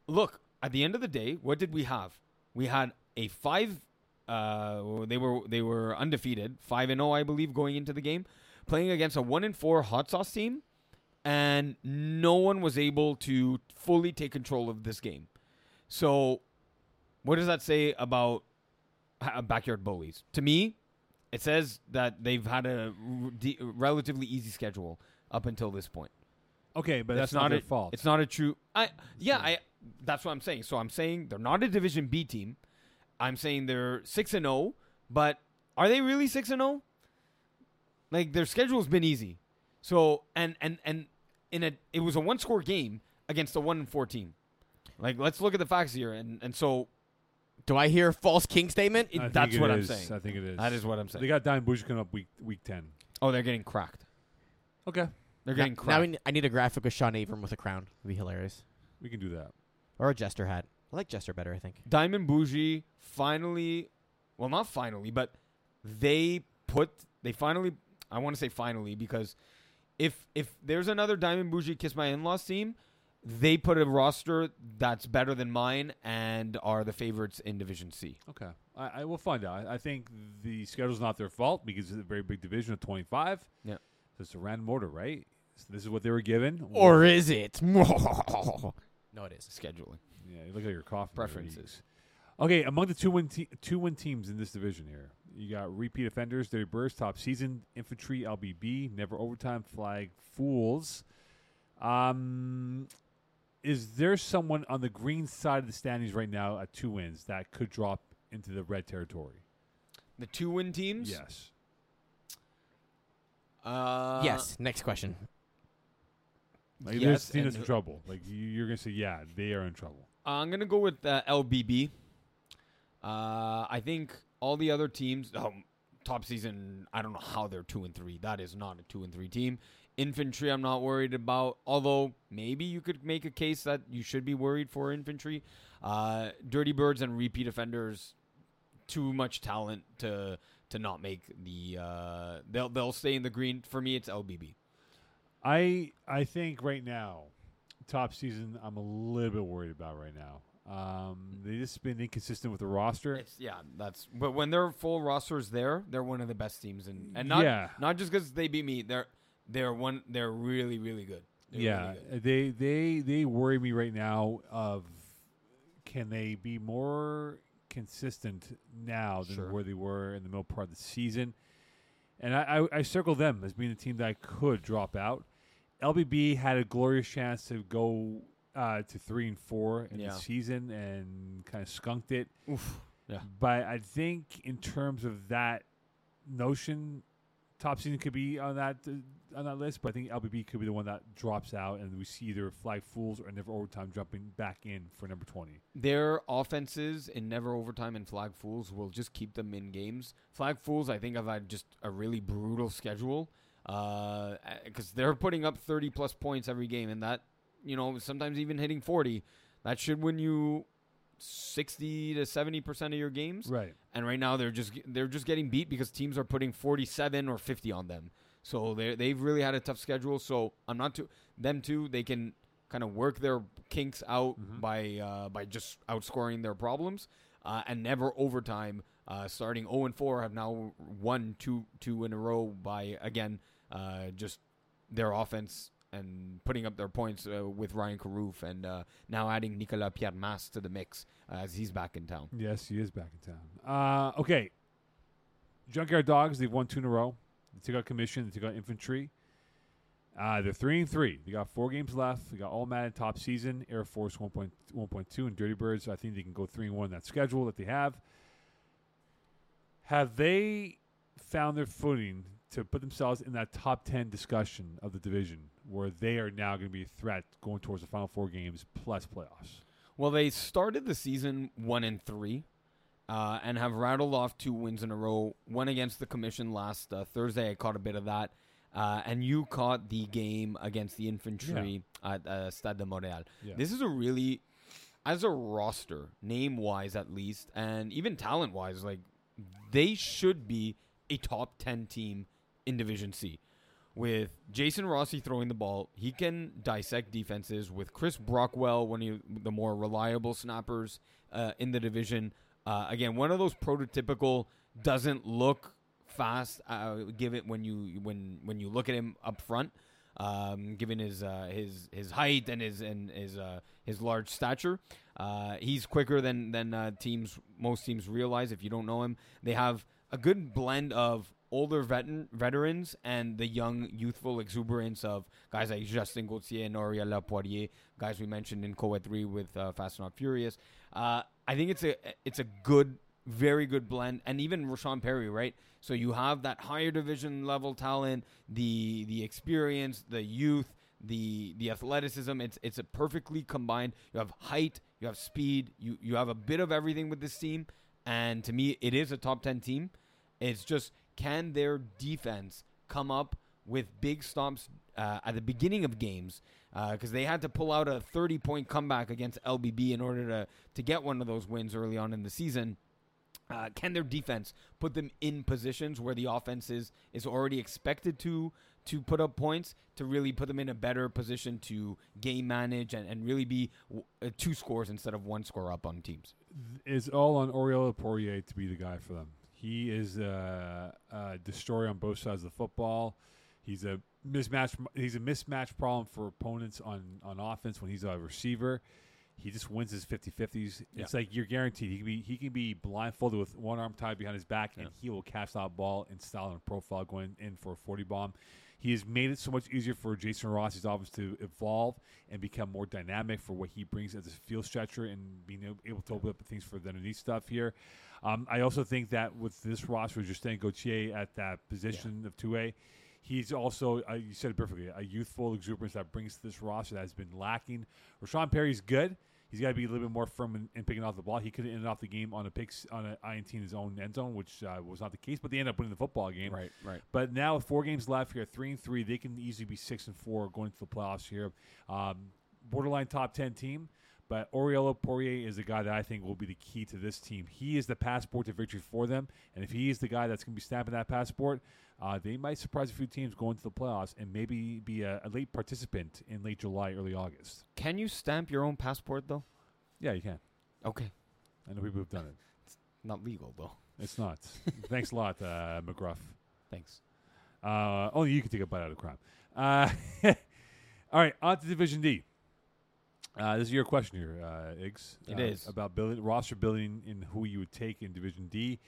Look, at the end of the day, what did we have? We had a five. Uh, they were they were undefeated, five and zero, I believe, going into the game, playing against a one and four hot sauce team, and no one was able to fully take control of this game. So, what does that say about uh, backyard bullies? To me, it says that they've had a relatively easy schedule up until this point. okay, but that's It's not, their a, fault. It's not a true. I yeah. I that's what I'm saying. So I'm saying they're not a Division B team. I'm saying they're six and zero, but are they really six and zero? Like their schedule's been easy. So and and and in a it was a one score game against a one and four team. Like let's look at the facts here, and and so Do I hear false king statement? it- that's it what I'm saying. I think it is. That is what I'm saying. They got Diamond Bougie coming up week week 10. oh, they're getting cracked. Okay, They're getting now cracked. we ne- I need a graphic of Sean Avram with a crown. It'd be hilarious. we can do that. Or a jester hat. I like jester better. I think. Diamond Bougie finally, well, not finally, but they put they finally. I want to say finally because if if there's another Diamond Bougie Kiss My In-Laws team, they put a roster that's better than mine and are the favorites in Division C. Okay, I, I will find out. I, I think the schedule's not their fault because it's a very big division of 25. Yeah. so it's a random order, right? So this is what they were given. Or is it? no, it is. Scheduling yeah, you look at your cough preferences. Okay, among the two win te- two win teams in this division here, you got repeat offenders, Dirty Birds, top season, infantry, LBB, never overtime, flag, fools. Um, is there someone on the green side of the standings right now at two wins that could drop into the red territory? The two win teams. Yes. Uh, yes. Next question. Like Yes, this team and that's in who- trouble. Like you- you're gonna say, yeah, they are in trouble. I'm gonna go with uh, LBB. Uh, I think all the other teams, um, top season, I don't know how they're two and three. That is not a two and three team. Infantry, I'm not worried about. Although maybe you could make a case that you should be worried for infantry. Uh, Dirty Birds and repeat offenders, too much talent to to not make the. Uh, they'll they'll stay in the green. For me, it's LBB. I I think right now, top season, I'm a little bit worried about right now. Um, they just been inconsistent with the roster. It's, yeah, that's. But when their full roster is there, they're one of the best teams, and and not yeah, not just because they beat me. They're they're one. They're really really good. They're yeah, really good. they they they worry me right now. Of can they be more consistent now than Sure. where they were in the middle part of the season? And I, I, I circle them as being the team that I could drop out. LBB had a glorious chance to go uh, to three and four in Yeah. the season and kind of skunked it. Oof. Yeah. But I think in terms of that notion, top season could be on that uh, on that list. But I think LBB could be the one that drops out, and we see either flag fools or never overtime jumping back in for number twenty. Their offenses in never overtime and flag fools will just keep them in games. Flag fools, I think, have had just a really brutal schedule because they're putting up 30 plus points every game, and that, you know, sometimes even hitting 40. That should win you 60 to 70 percent of your games. Right. And right now they're just they're just getting beat because teams are putting 47 or 50 on them. So they they've really had a tough schedule. So I'm not too them too. They can kind of work their kinks out Mhm. by uh, by just outscoring their problems uh, and never overtime. Uh, starting 0 and 4 have now won two two in a row by again uh, just their offense and putting up their points uh, with Ryan Carouf and uh, now adding Nicolas Pierre Mas to the mix uh, as he's back in town. Yes, he is back in town. Uh, okay. Junkyard Dogs, they've won two in a row. They took out Commission, they took out Infantry. Uh, they're three and three. They got four games left. They got All Madden top season, Air Force 1.1.2, and Dirty Birds. I think they can go three and one that schedule that they have. Have they found their footing to put themselves in that top ten discussion of the division, where they are now going to be a threat going towards the final four games plus playoffs? Well, they started the season one and three, uh, and have rattled off two wins in a row. One against the Commission last uh, Thursday. I caught a bit of that, uh, and you caught the game against the Infantry at uh, Stade de Montréal. Yeah. This is a really, as a roster, name wise at least, and even talent wise, like they should be a top ten team in Division C. With Jason Rossi throwing the ball, he can dissect defenses. With Chris Brockwell, one of the more reliable snappers uh, in the division, uh, again, one of those prototypical doesn't look fast. Uh, give it when you when when you look at him up front, um, given his uh, his his height and his and his uh, his large stature. Uh, he's quicker than than teams most teams realize. If you don't know him, they have a good blend of older veteran, veterans and the young youthful exuberance of guys like Justin Gauthier and Auriel Lapoirier, guys we mentioned in Co 3 with uh, Fast and Not Furious. Uh, I think it's a it's a good, very good blend, and even Rashawn Perry, right? So you have that higher division level talent, the the experience, the youth, the the athleticism. It's it's a perfectly combined. You have height, you have speed, you you have a bit of everything with this team, and to me, it is a top ten team. It's just can their defense come up with big stops uh, at the beginning of games because they had to pull out a 30 point comeback against LBB in order to to get one of those wins early on in the season. Uh, can their defense put them in positions where the offense is, is already expected to to put up points to really put them in a better position to game manage and, and really be uh, two scores instead of one score up on teams? is all on Oriol Poirier to be the guy for them. He is a, a destroyer on both sides of the football. He's a mismatch. He's a mismatch problem for opponents on, on offense when he's a receiver. He just wins his 50-50s. It's like you're guaranteed he can be he can be blindfolded with one arm tied behind his back, and he will catch that ball in style and profile going in for a 40 bomb. He has made it so much easier for Jason Rossi's offense to evolve and become more dynamic for what he brings as a field stretcher and being able- to open up things for the underneath stuff here. Um, I also think that with this roster, with Justin Gauthier at that position of 2A, he's also, uh, you said it perfectly, a youthful exuberance that brings to this roster that has been lacking. Rashawn Perry's good. He's got to be a little bit more firm in, in picking off the ball. He could have ended off the game on a pick on an INT in his own end zone, which uh, was not the case. But they ended up winning the football game. Right, right. But now with four games left here, three and three, they can easily be six and four going to the playoffs here. Um, borderline top ten team. But Oriolo Poirier is the guy that I think will be the key to this team. He is the passport to victory for them, and if he is the guy that's going to be snapping that passport, uh, they might surprise a few teams going to the playoffs and maybe be a, a late participant in late July, early August. Can you stamp your own passport though? Yeah, you can. Okay, I know people have done it. It's not legal though. It's not. Thanks a lot, uh, McGruff. Thanks. Uh, only you can take a bite out of crap. Uh, All right, on to Division D. Uh, this is your question here, uh, Iggs. It uh, is. about building roster building and who you would take in Division D.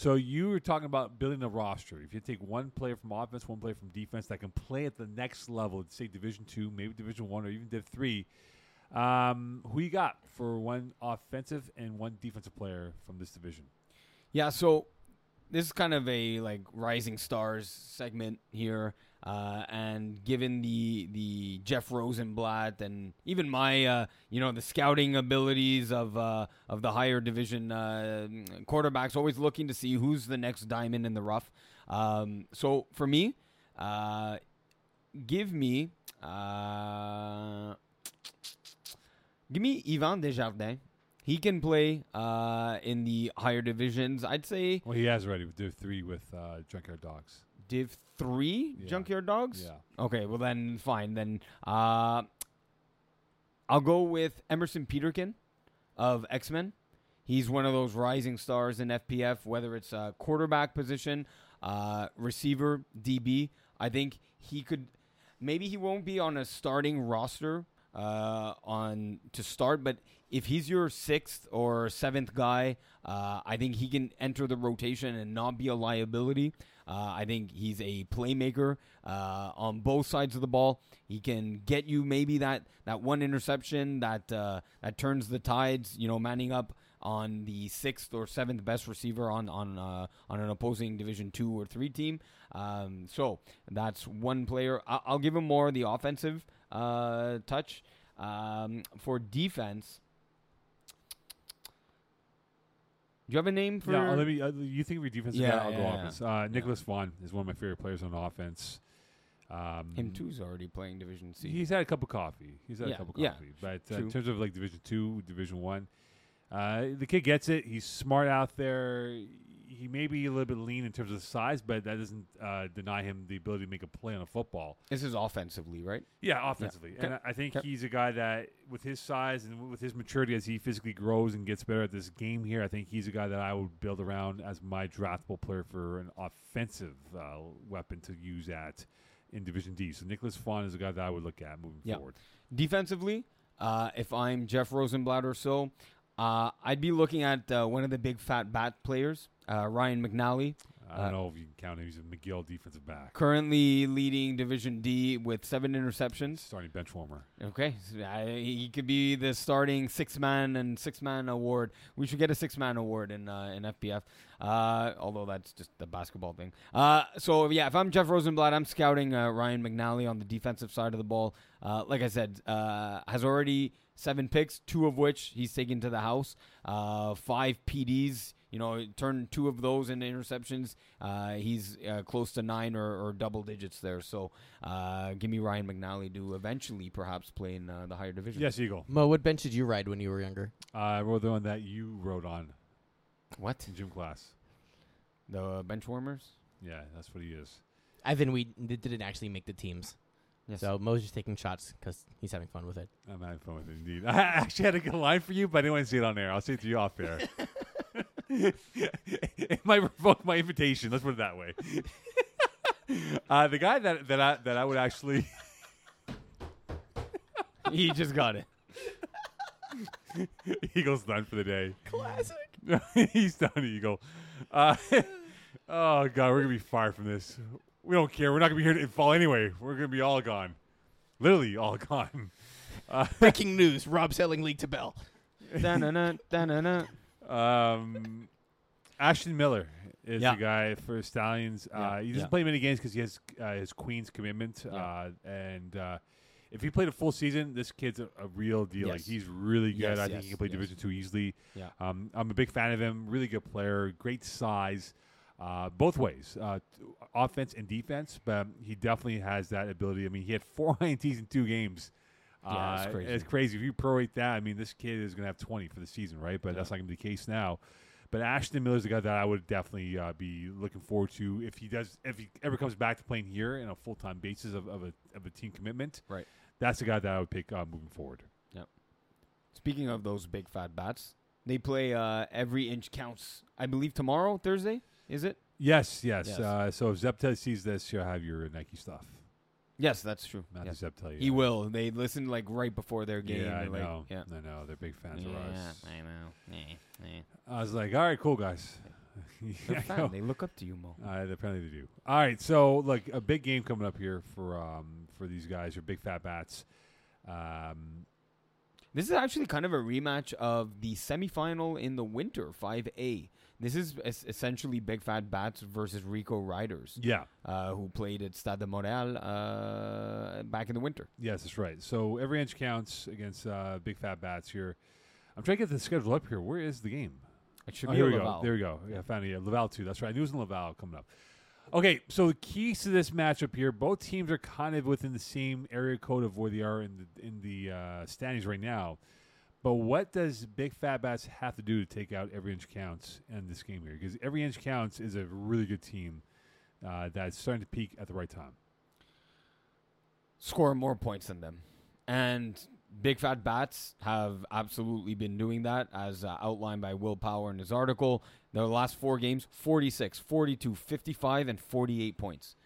So you were talking about building a roster. If you take one player from offense, one player from defense that can play at the next level, say Division Two, maybe Division One, or even Div Three, um, who you got for one offensive and one defensive player from this division? Yeah, so this is kind of a like rising stars segment here, uh, and given the the Jeff Rosenblatt and even my uh, you know the scouting abilities of uh, of the higher division uh, quarterbacks, always looking to see who's the next diamond in the rough. Um, so for me, uh, give me uh, give me Ivan Desjardins. He can play in the higher divisions. I'd say Well, he has already Div Three with uh, Junkyard Dogs. Div three Yeah. Junkyard Dogs. Yeah. Okay, well then fine. Then uh, I'll go with Emerson Peterkin of X Men. He's one of those rising stars in FPF, whether it's a quarterback position, uh, receiver, DB. I think he could. Maybe he won't be on a starting roster uh, on to start, but if he's your sixth or seventh guy, uh, I think he can enter the rotation and not be a liability. Uh, I think he's a playmaker uh, on both sides of the ball. He can get you maybe that, that one interception that uh, that turns the tides. You know, manning up on the sixth or seventh best receiver on on uh, on an opposing Division two or three team. Um, so that's one player. I- I'll give him more of the offensive uh, touch. Um, for defense, do you have a name for? Yeah, let me. Uh, you think of your defensive Yeah, guy? I'll go yeah, offense. Uh, Nicholas Vaughn is one of my favorite players on offense. Um, him too's already playing Division C. He's had a cup of coffee. He's had Yeah, a cup of yeah, coffee. But uh, in terms of like Division Two, Division One, uh, the kid gets it. He's smart out there. He may be a little bit lean in terms of size, but that doesn't uh, deny him the ability to make a play on a football. This is offensively, right? Yeah, offensively, Okay. and I, I think Okay. he's a guy that, with his size and with his maturity, as he physically grows and gets better at this game here, I think he's a guy that I would build around as my draftable player for an offensive uh, weapon to use at in Division D. So Nicholas Vaughn is a guy that I would look at moving Yeah. forward. Defensively, uh, if I'm Jeff Rosenblatt or so, uh, I'd be looking at uh, one of the big fat bat players, uh, Ryan McNally, I don't Uh, know if you can count him. He's a McGill defensive back, currently leading Division D with seven interceptions. starting bench warmer. Okay, so, uh, he could be the starting six man and six man award. We should get a six man award in uh, in FPF. Uh, although that's just the basketball thing. Uh, so yeah, if I'm Jeff Rosenblatt, I'm scouting uh, Ryan McNally on the defensive side of the ball. Uh, like I said, uh, has already seven picks, two of which he's taken to the house. Uh, five PDs. You know, turn two of those into interceptions. Uh, he's uh, close to nine or, or double digits there. So uh, give me Ryan McNally to eventually perhaps play in uh, the higher division. Yes, Eagle. Moe, what bench did you ride when you were younger? Uh, I rode the one that you rode on What? in gym class. The uh, bench warmers? Yeah, that's what he is. Evan, we didn't actually make the teams. Yes. So Moe's just taking shots because he's having fun with it. I'm having fun with it, indeed. I actually had a good line for you, but I didn't want to see it on air. I'll say it to you off air. it might revoke my invitation. Let's put it that way. uh, the guy that that I that I would actually he just got it. Eagle's done for the day. Classic. He's done, Eagle. Uh, oh god, we're gonna be fired from this. We don't care. We're not gonna be here in fall anyway. We're gonna be all gone. Literally all gone. Uh, Breaking news: Rob selling league to Bell. Da-na-na, da-na-na. Um, Ashton Miller is Yeah. the guy for Stallions. Uh, Yeah, he doesn't yeah. play many games because he has uh, his Queen's commitment. Yeah. Uh, and uh, if he played a full season, this kid's a, a real deal. Like he's really good. Yes, I think he can play yes. Division two easily. Yeah. Um, I'm a big fan of him. Really good player. Great size. Uh, both ways, uh, offense and defense, but he definitely has that ability. I mean, he had four INTs in two games. Yeah, it's Uh, crazy. It's crazy. If you prorate that, I mean, this kid is going to have 20 for the season, right? But Yeah. that's not going to be the case now. But Ashton Miller's the guy that I would definitely uh, be looking forward to if he does, if he ever comes back to playing here in a full time basis of, of, a, of a team commitment. Right. That's the guy that I would pick uh, moving forward. Yep. Speaking of those big fat bats, they play uh, every inch counts. I believe tomorrow, Thursday, is it? Yes, yes. Yes. Uh, so if Zepta sees this, you'll have your Nike stuff. Yes, that's true. Matthew Yes. Zep tell. He will. They listen like right before their game. Yeah, I They're like, know. Yeah. I know. They're big fans of ours. I know. Eh, eh. I was like, all right, cool, guys. They're Yeah, a I fan. know. They look up to you, Moe. Uh, apparently they do. All right, so like a big game coming up here for um for these guys, your big fat bats. Um, This is actually kind of a rematch of the semifinal in the winter 5A. This is es- essentially Big Fat Bats versus Rico Riders, yeah, uh, who played at Stade de Montréal uh, back in the winter. yes, that's right. So every inch counts against uh, big fat bats here. I'm trying to get the schedule up here. Where is the game? It should Oh, be here we Laval. go. There we go. Yeah, I found it. Yeah, Laval too. That's right. I knew it was in Laval coming up. Okay, so the keys to this matchup here, both teams are kind of within the same area code of where they are in the in the uh, standings right now. But what does Big Fat Bats have to do to take out Every Inch Counts in this game here? Because Every Inch Counts is a really good team uh, that's starting to peak at the right time. Score more points than them. And Big Fat Bats have absolutely been doing that, as uh, outlined by Will Power in his article. Their last four games 46, 42, 55, and 48 points.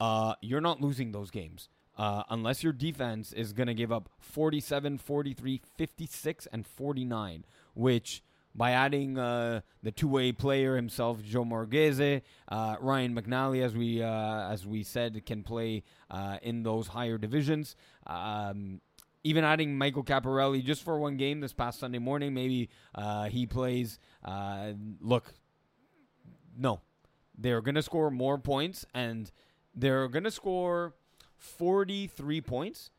Uh, you're not losing those games. Uh, unless your defense is going to give up 47, 43, 56, and 49, which by adding uh, the two-way player himself, Joe Morghese, uh, Ryan McNally, as we uh, as we said, can play uh, in those higher divisions. Um, even adding Michael Caparelli just for one game this past Sunday morning, maybe uh, he plays. Look, no, they're going to score more points, and they're going to score 43 points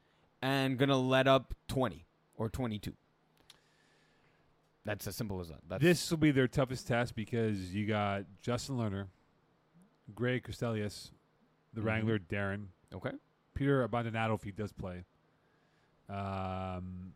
and going to let up 20 or 22. That's as simple as that. That's, this will be their toughest test because you got Justin Lerner, Greg Costelius, the Mhm. Wrangler Darren, okay. Peter Abandonado if he does play. Um,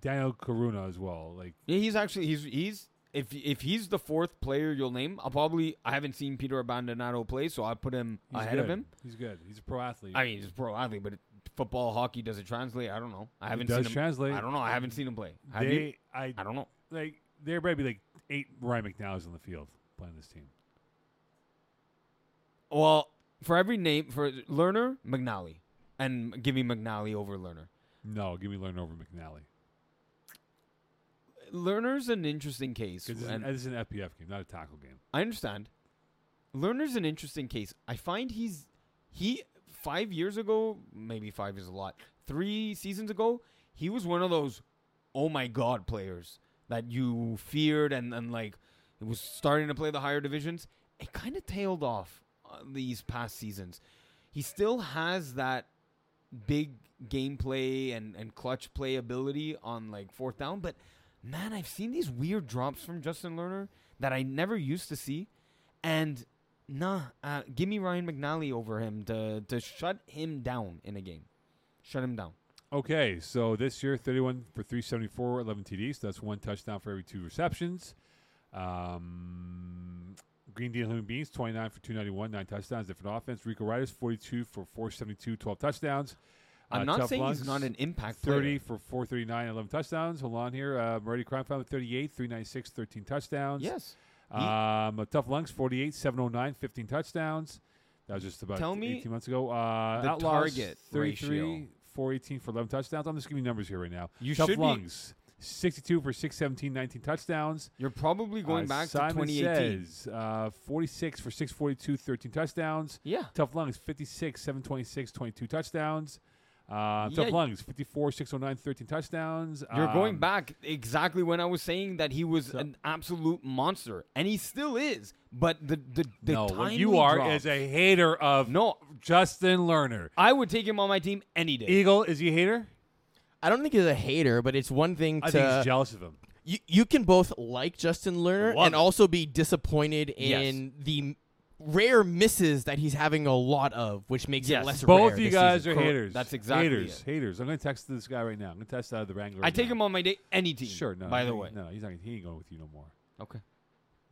Daniel Karuna as well. Like Yeah, he's actually he's he's if if he's the fourth player you'll name, I'll probably I haven't seen Peter Abandonado play, so I put him he's ahead of him. He's good. He's a pro athlete. I mean, he's a pro athlete, but it, football, hockey, does it translate? I don't know. I haven't does seen him. translate. I don't know. I haven't seen him play. Have they, you? I I don't know. like there might be like eight Ryan McNally's on the field playing this team. Well, for every name for Lerner, McNally, and give me McNally over Lerner. No, give me Lerner over McNally Lerner's an interesting case. this, and- is an FPF game, not a tackle game. I understand. Lerner's an interesting case. I find he's he five years ago, maybe five is a lot. Three seasons ago, he was one of those oh my god players that you feared and and like it was starting to play the higher divisions. It kind of tailed off uh, these past seasons. He still has that big gameplay and and clutch play ability on like fourth down, but man, I've seen these weird drops from Justin Lerner that I never used to see. And nah, uh, give me Ryan McNally over him to to shut him down in a game. Shut him down. Okay, so this year, 31 for 374, 11 TDs. So that's one touchdown for every two receptions. Um, Green Deal Human Beings, 29 for 291, nine touchdowns, different offense. Rico Riders, 42 for 472, 12 touchdowns. I'm Uh, not saying Lungs, he's not an impact 30 player. for 439, 11 touchdowns. Hold on here. Uh, Crime Family, 38, 396, 13 touchdowns. Yes. Um, Tough Lungs, 48, 709, 15 touchdowns. That was just about Tell me 18 months ago. Uh, the Outlaws, target 33, ratio. 418 for 11 touchdowns. I'm just giving you numbers here right now. You Tough should be. Lungs, 62 for 617, 19 touchdowns. You're probably going Uh, back Simon to 2018. Says, uh, 46 for 642, 13 touchdowns. Yeah. Tough Lungs, 56, 726, 22 touchdowns. Uh, Yeah. Lungs, 54, 609, 13 touchdowns. You're going Um, back exactly when I was saying that he was So- an absolute monster, and he still is. But the the the no, what you are drops- is a hater of no. Justin Lerner. I would take him on my team any day. Eagle, is he a hater? I don't think he's a hater, but it's one thing I to think he's jealous of him. you, you can both like Justin Lerner Love and it. also be disappointed Yes. in the rare misses that he's having a lot of, which makes Yes. it less Both rare of you guys season. are Cor- haters. that's exactly haters. it. Haters. I'm going to text this guy right now. I'm going to text uh, the Wrangler. I right take now. him on my day any team. Sure. No. By he's the not- way, no, he's not. He ain't going with you no more. okay.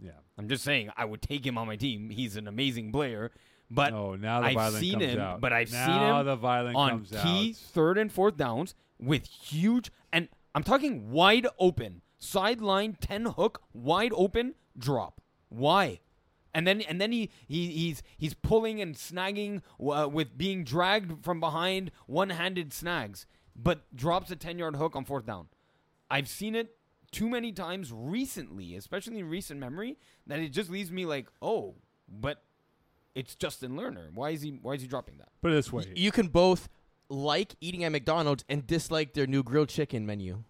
Yeah. I'm just saying I would take him on my team. He's an amazing player, but oh, now the I've violence seen comes him- out. but I've now seen him the violence on comes key out. third and fourth downs with huge and I'm talking wide open sideline ten hook wide open drop. Why? And then and then he, he he's he's pulling and snagging uh, with being dragged from behind, one-handed snags, but drops a ten-yard hook on fourth down. I've seen it too many times recently, especially in recent memory, that it just leaves me like, oh, but it's Justin Lerner. Why is he why is he dropping that? Put it this way. Y- you can both like eating at McDonald's and dislike their new grilled chicken menu.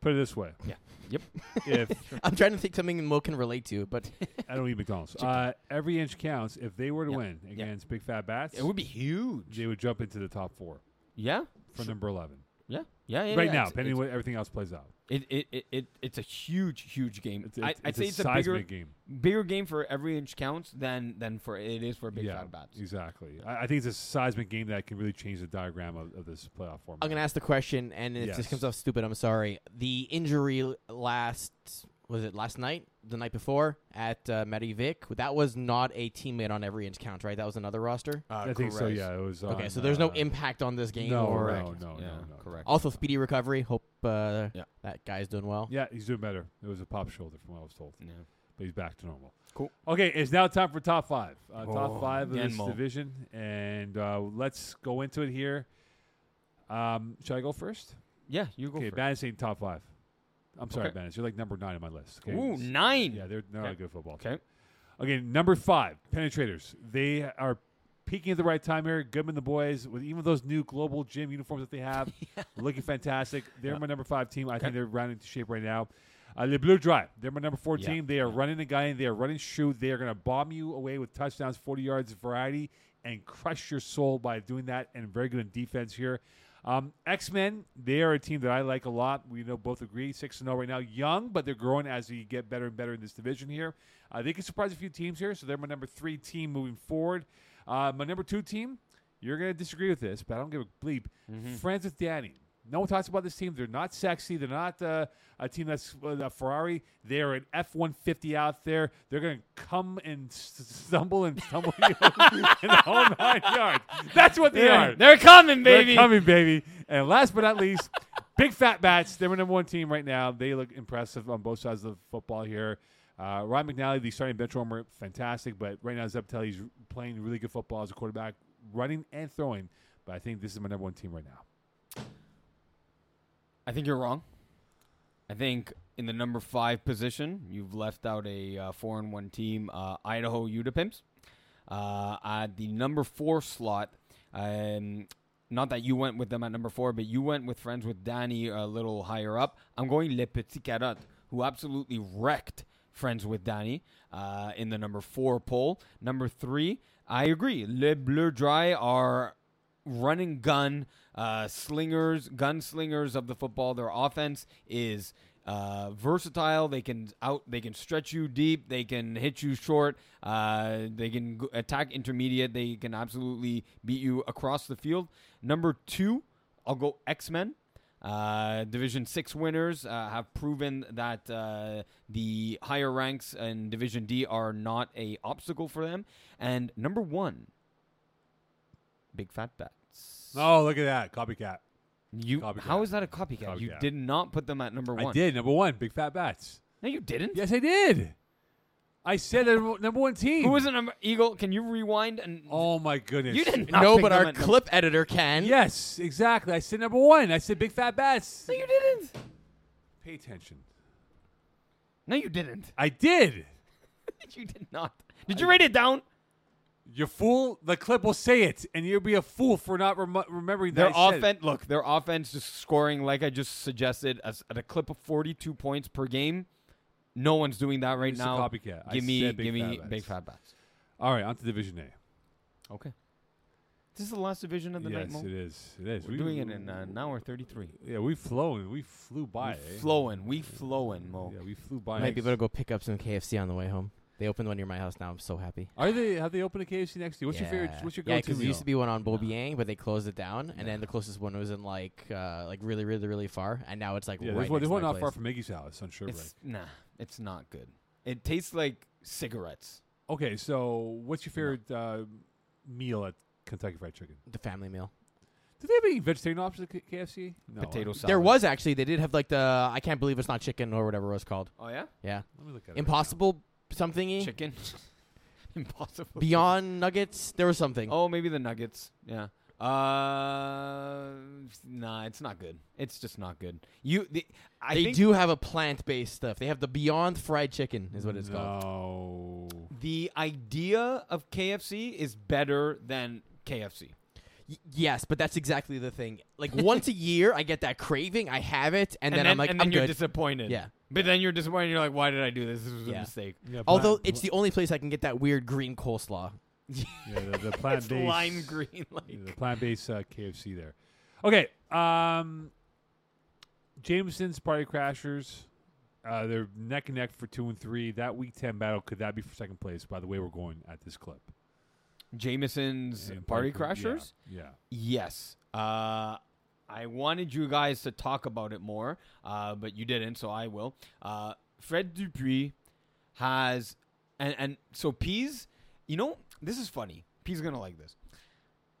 Put it this way. Yeah. Yep. If I'm trying to think something Moe can relate to, but I don't eat McDonald's, uh, every inch counts. If they were to Yeah. win Yeah. against Big Fat Bats, It would be huge. they would jump into the top four Yeah. for number eleven Yeah. Yeah. yeah right yeah. now, It's- depending it's- on what everything else plays out. It, it, it, it it's a huge huge game. It's, I, it's, I'd it's say a it's a bigger seismic game. bigger game for every inch counts than than for it is for big yeah, fat bats. exactly. I, I think it's a seismic game that can really change the diagram of, of this playoff format. I'm gonna ask the question, and it Yes. just comes off stupid. I'm sorry. The injury last was it last night, the night before at uh, Marie-Vic? That was not a teammate on every inch count, right? That was another roster. Uh, I think so. Yeah, it was. okay, on, so there's no uh, impact on this game. No, or no, no, yeah, no, no. correct. Also, speedy recovery. Hope uh, Yeah. that guy's doing well. Yeah, he's doing better. It was a pop shoulder, from what I was told, Yeah. but he's back to normal. Cool. Okay, it's now time for top five. Uh, top five of this Denmo. division, and uh, let's go into it here. Um, should I go first? Yeah, you go okay, first. Bandits ain't top five. I'm sorry, Okay. Bandits. You're like number nine on my list. Okay? Ooh, nine. Yeah, they're, not Okay. a good football team. Okay. Okay, number five, Penetrators. They are peaking at the right time here. Goodman the boys with even those new global gym uniforms that they have, looking fantastic. They're Yeah. my number five team. I Okay. think they're rounding into shape right now. Uh, Le Bleu Dry. They're my number four Yeah. team. They are running the guy in. They are running shoot. They are going to bomb you away with touchdowns, 40 yards variety, and crush your soul by doing that. And very good in defense here. Um, X Men. They are a team that I like a lot. We know both agree. Six and zero right now. Young, but they're growing as we get better and better in this division here. Uh, they can surprise a few teams here, so they're my number three team moving forward. Uh, my number two team. You're going to disagree with this, but I don't give a bleep. Mm-hmm. Friends with Danny. No one talks about this team. They're not sexy. They're not uh, a team that's uh, a Ferrari. They're an F one fifty out there. They're going to come and stumble and stumble you in the whole nine yards. That's what they are. They're, they're coming, They're baby. coming, baby. And last but not least, Big Fat Bats. They're my number one team right now. They look impressive on both sides of the football here. Uh, Ryan McNally, the starting bench warmer, fantastic. But right now, Zepatelli's playing really good football as a quarterback, running and throwing. But I think this is my number one team right now. I think you're wrong. I think in the number five position, you've left out a uh, four and one team, uh, Idaho Utapimps. Uh, at the number four slot, um, not that you went with them at number four, but you went with friends with Danny a little higher up. I'm going Le Petit Carotte, who absolutely wrecked friends with Danny uh, in the number four poll. Number three, I agree. Le Bleu Dry are running gun uh, slingers, gunslingers of the football. Their offense is uh, versatile. They can out. They can stretch you deep. They can hit you short. Uh, they can attack intermediate. They can absolutely beat you across the field. Number two, I'll go X Men. Uh, Division six winners uh, have proven that uh, the higher ranks in Division D are not a obstacle for them. And number one, Big Fat Bats. Oh, look at that copycat! You Copycat. how is that a copycat? You did not put them at number one. I did number one, Big Fat Bats. No, you didn't. Yes, I did. I said number one team. Who was it? Number Eagle? Can you rewind and? Oh my goodness! You didn't. no, but our clip editor can. Yes, exactly. I said number one. I said Big Fat Bats. No, you didn't. Pay attention. No, you didn't. I did. you did not. Did you write it down? You fool! The clip will say it, and you'll be a fool for not rem- remembering Their that. I said it. offense. Look, their offense just scoring like I just suggested as, at a clip of forty-two points per game. No one's doing that right It's a now. copycat. I Give me, said Big give me Fat Bats. big fat bats. All right, on to Division A. Okay. This is the last division of the yes, night, Mo. it is. It is. We're We- doing it in uh, an hour thirty-three. Yeah, we flown. We flew by. We eh? flowing, we flowing, Mo. Yeah, we flew by. I might be able to go pick up some KFC on the way home. They opened one near my house now. I'm so happy. Are they? Have they opened a KFC next to you? What's your favorite? What's your go-to because there meal? used to be one on Beaubien, but they closed it down, and then the closest one was in like uh, like really, really, really far, and now it's like yeah, right there's one, next there's to one my not far place. from Miggy's house on Sherbrooke. It's nah, it's not good. It tastes like cigarettes. Okay, so what's your favorite uh, meal at Kentucky Fried Chicken? the family meal. Do they have any vegetarian options at K- KFC? No. Potato salad. There was actually they did have like the I can't believe it's not chicken or whatever it was called. Oh yeah. Yeah, Let me look at it. right Impossible something Chicken. Impossible. beyond nuggets. There was something. Oh, maybe the Nuggets. Yeah. Uh, nah, it's not good. It's just not good. You, the, I they think do have a plant-based stuff. They have the Beyond Fried Chicken, is what it's called. no. the idea of KFC is better than KFC. Y- yes, but that's exactly the thing. Like once a year, I get that craving. I have it, and, then, I'm like, and then I'm you're good. disappointed. yeah. But then you're disappointed. You're like, why did I do this? This was a Yeah. mistake. Yeah, Although plant- it's the only place I can get that weird green coleslaw. yeah, the, the plant It's based lime green. Like the plant based uh, KFC there. Okay, um, Jameson's Party Crashers. Uh, they're neck and neck for two and three. That week ten battle could that be for second place? By the way, we're going at this clip. Jameson's And Party Cra- Crashers. Yeah. Yes. Uh, I wanted you guys to talk about it more, uh, but you didn't, so I will. Uh, Fred Dupuis has, and and so Pease, you know, this is funny. Pease gonna like this.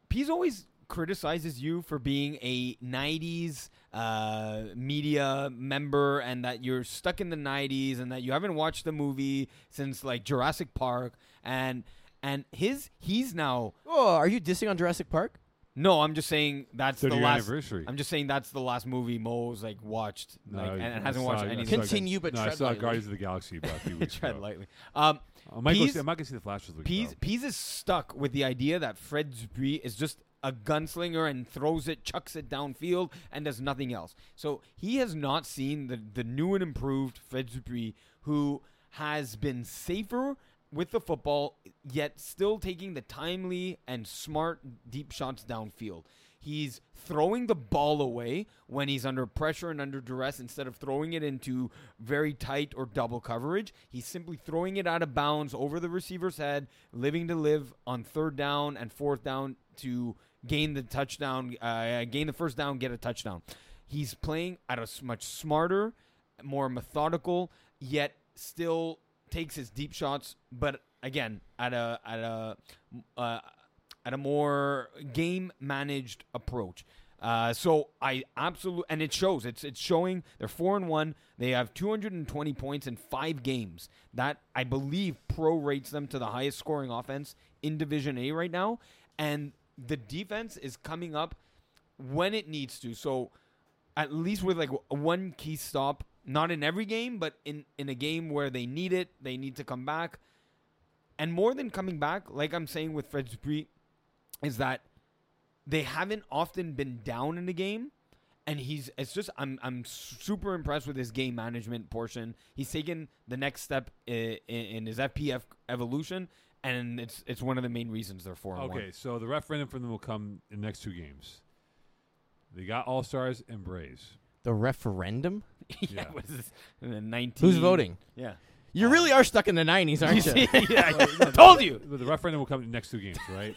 Pease always criticizes you for being a '90s uh, media member, and that you're stuck in the '90s, and that you haven't watched the movie since like Jurassic Park, and and his he's now Oh, are you dissing on Jurassic Park? no, I'm just saying that's the year last. anniversary. I'm just saying that's the last movie Mo's like watched, No, like, and, I and hasn't saw- watched I anything. Continue, but no, I tread saw lightly. Guardians of the Galaxy about a few weeks Tread ago. lightly. Um, I might, go Pease- see, I might go see the Flash this week. Pease, though. Pease is stuck with the idea that Fred Dupuis is just a gunslinger and throws it, chucks it downfield, and does nothing else. So he has not seen the the new and improved Fred Dupuis, who has been safer with the football, yet still taking the timely and smart deep shots downfield. He's throwing the ball away when he's under pressure and under duress instead of throwing it into very tight or double coverage. He's simply throwing it out of bounds over the receiver's head, living to live on third down and fourth down to gain the touchdown, uh, gain the first down, get a touchdown. He's playing at a much smarter, more methodical, yet still takes his deep shots, but again at a at a uh, at a more game managed approach. Uh, so I absolutely and it shows. It's it's showing. They're four and one. They have 220 points in five games. That I believe prorates them to the highest scoring offense in Division A right now. And the defense is coming up when it needs to. So at least with like one key stop, not in every game, but in in a game where they need it, they need to come back. And more than coming back, like I'm saying with Fred Dupuis, is that they haven't often been down in a game. And he's it's just I'm I'm super impressed with his game management portion. He's taken the next step in, in his FPF evolution, and it's it's one of the main reasons they're four and one. Okay, so the referendum for them will come in the next two games. They got All Stars and Braves. The referendum? yeah, Yeah. what is this? Uh, Nineteen. Who's voting? Yeah. You really are stuck in the 90s, aren't you? yeah, I told you. The referendum will come in the next two games, right?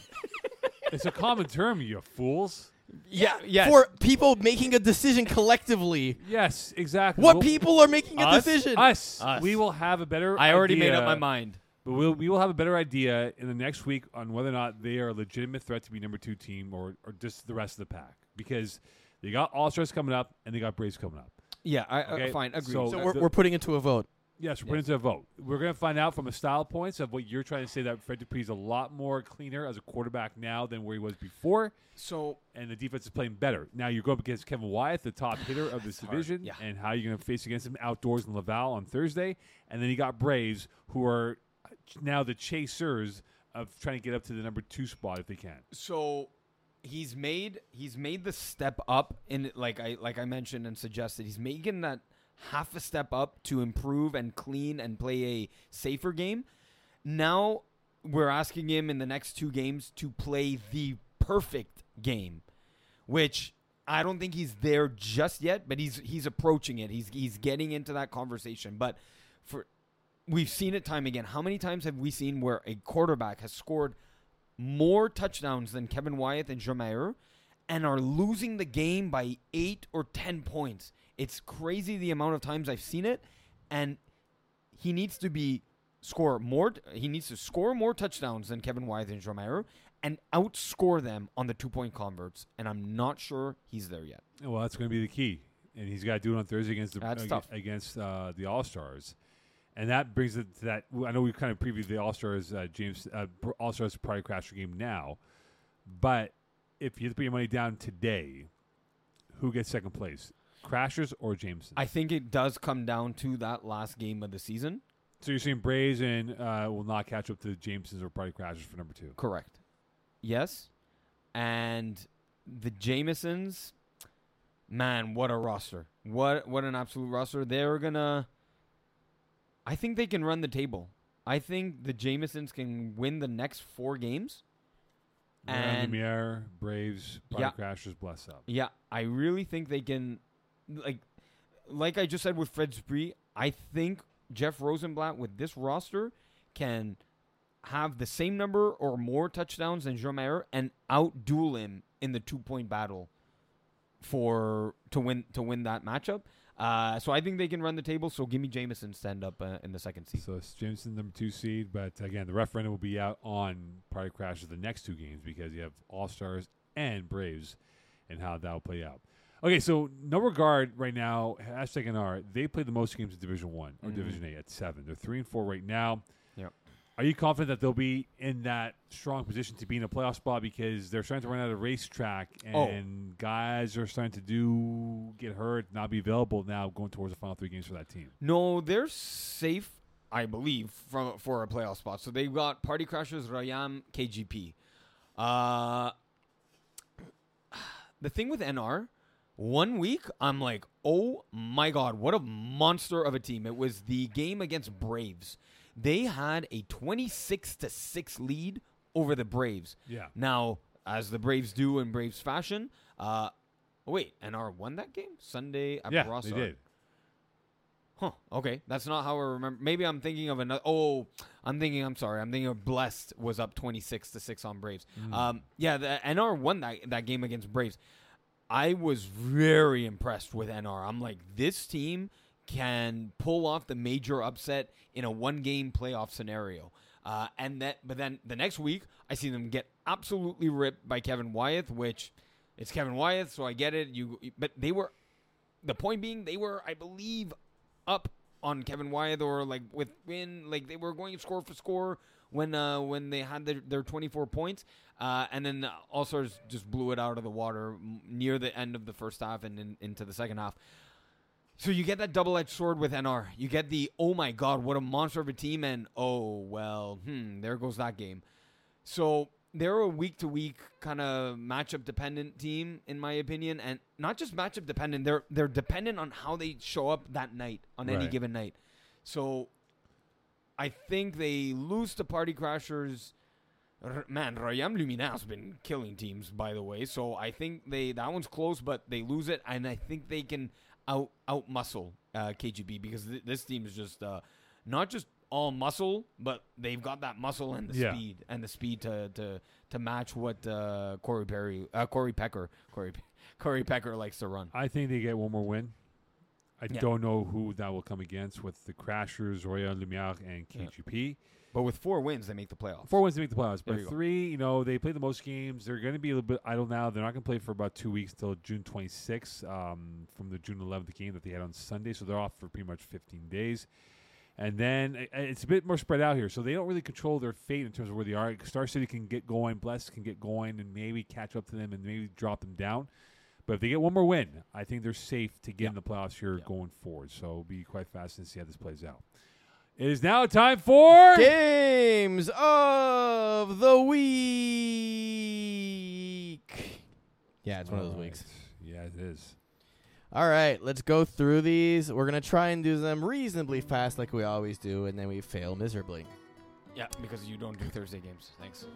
it's a common term, you fools. Yeah. Yes. For people making a decision collectively. Yes, exactly. What We'll- people are making a Us? decision? Us. Us. We will have a better. I already made up idea- my mind. But we'll, we will have a better idea in the next week on whether or not they are a legitimate threat to be number two team or, or just the rest of the pack. Because they got All Stars coming up and they got Braves coming up. Yeah. I, Okay, uh, fine. Agreed. so- So we're, the- we're putting it to a vote. Yes, we're putting it to a vote. We're going to find out from a style points of what you're trying to say that Fred Dupuis is a lot more cleaner as a quarterback now than where he was before, so and the defense is playing better. Now you go up against Kevin Wyatt, the top hitter of this division, yeah. and how you're going to face against him outdoors in Laval on Thursday, and then you got Braves who are now the chasers of trying to get up to the number two spot if they can. so he's made he's made the step up in like I like I mentioned and suggested he's making that half a step up to improve and clean and play a safer game. Now we're asking him in the next two games to play the perfect game, which I don't think he's there just yet, but he's he's approaching it. He's he's getting into that conversation. But for we've seen it time again. How many times have we seen where a quarterback has scored more touchdowns than Kevin Wyatt and Jameer and are losing the game by eight or ten points? It's crazy the amount of times I've seen it, and he needs to be score more. He needs to score more touchdowns than Kevin Wyatt and Jameer and outscore them on the two point converts. And I'm not sure he's there yet. Well, that's going to be the key, and he's got to do it on Thursday against the That's ag- tough. against uh, the All Stars. And that brings it to that. I know we kind of previewed the All Stars, uh, James uh, All Stars Party Crasher game now, but if you have to put your money down today, who gets second place, Crashers or Jameson? I think it does come down to that last game of the season. so you're saying Braves and uh, will not catch up to the Jamesons or Party Crashers for number two? Correct. Yes. And the Jamesons, man, what a roster. What what an absolute roster. They're gonna I think they can run the table. I think the Jamesons can win the next four games. And- Lumiere, Braves, Yeah. Crashers, bless up. Yeah, I really think they can like like I just said with Fred Spree, I think Jeff Rosenblatt with this roster can have the same number or more touchdowns than Jermaire and outduel him in the two point battle for to win to win that matchup. Uh, so I think they can run the table. So give me Jameson stand up uh, in the second seed. So it's Jameson number two seed, but again, the referendum will be out on Party Crashers the next two games because you have All Stars and Braves, and how that will play out. Okay, so no regard right now. Hashtag NR. They play the most games in Division One or Mhm. Division A at seven. They're three and four right now. Are you confident that they'll be in that strong position to be in a playoff spot because they're starting to run out of racetrack Oh. and guys are starting to do get hurt, not be available now going towards the final three games for that team? No, they're safe, I believe, from for a playoff spot. So they've got Party Crashers, Rayam, KGP. Uh, the thing with NR, one week I'm like, oh my god, what a monster of a team! It was the game against Braves. They had a 26 to six lead over the Braves. Yeah. Now, as the Braves do in Braves fashion, uh, wait, NR won that game Sunday at Yeah, Barossa. they did. Huh. Okay, that's not how I remember. Maybe I'm thinking of another. Oh, I'm thinking. I'm sorry. I'm thinking of Blessed was up 26 to six on Braves. Mm. Um, yeah, the NR won that that game against Braves. I was very impressed with NR. I'm like, this team can pull off the major upset in a one game playoff scenario. Uh, and that, but then the next week, I see them get absolutely ripped by Kevin Wyatt, which it's Kevin Wyatt, so I get it. You, but they were the point being they were, I believe, up on Kevin Wyatt or like with within like they were going score for score when uh when they had their, their 24 points uh and then All Stars just blew it out of the water near the end of the first half and in, into the second half. So you get that double-edged sword with NR. You get the oh my god, what a monster of a team and oh well, hmm, there goes that game. So they're a week to week kind of matchup dependent team, in my opinion, and not just matchup dependent. They're they're dependent on how they show up that night on any given night. So I think they lose to Party Crashers. R- Man, Rayam Lumina has been killing teams, by the way. So I think they that one's close, but they lose it, and I think they can out out muscle uh, KGP because th- this team is just uh, not just all muscle, but they've got that muscle and the Yeah. speed and the speed to to to match what uh, Corey Perry, uh, Corey Pecker, Corey Corey Pecker likes to run. I think they get one more win. I Yeah. don't know who that will come against with the Crashers, Royal Lumiere, and Yeah. But with four wins, they make the playoffs. Four wins to make the playoffs, There but you go. three, you know, they play the most games. They're going to be a little bit idle now. They're not going to play for about two weeks till June 26th um, from the June 11th game that they had on Sunday. So they're off for pretty much 15 days. And then uh, it's a bit more spread out here. So they don't really control their fate in terms of where they are. Star City can get going, Blessed can get going, and maybe catch up to them and maybe drop them down. But if they get one more win, I think they're safe to get in the playoffs here Yeah. going forward. So it'll be quite fascinating to see how this plays out. It is now time for. Games of the week. Yeah, it's one of those weeks. Yeah, it is. All right, let's go through these. We're gonna try and do them reasonably fast, like we always do, and then we fail miserably. Yeah, because you don't do Thursday games. Thanks.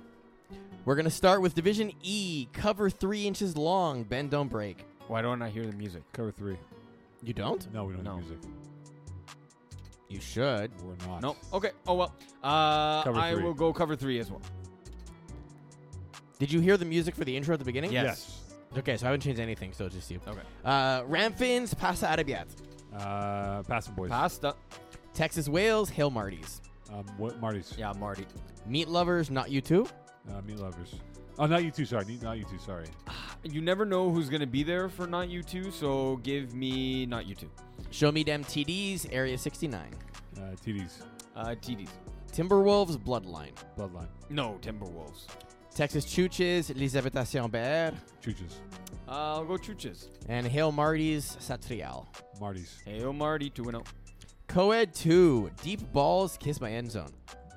We're gonna start with Division E, cover three inches long. Bend, don't break. Why don't I hear the music? Cover three. You don't? No, we don't No. have music. You should. We're not. No. Okay. Oh well. Uh, Cover I three. will go cover three as well. Did you hear the music for the intro at the beginning? Yes. Okay, so I haven't changed anything, so it's just you. Okay. Uh, Ramfins, Pasta Arrabbiata. Uh, pass 'em, boys. Pasta. Texas Wales, Hail Marty's. Um, what Marty's? Yeah, Marty. Meat Lovers, Not You Too. Uh, meat lovers. Oh, not you two. Sorry, Ne- not you two. Sorry. You never know who's gonna be there for not you two, so give me not you two. Show Me Dem TDs, Area 69. Uh, TDs. Uh, TDs. Timberwolves Bloodline. Bloodline. No, Timberwolves. Texas Chooches Les Habitations Bear. Chooches. Uh, I'll go Chooches. And Hail Marty's Satrial. Marty's. Hey, Marty, 2 0. Coed 2 Deep Balls Kiss My End Zone.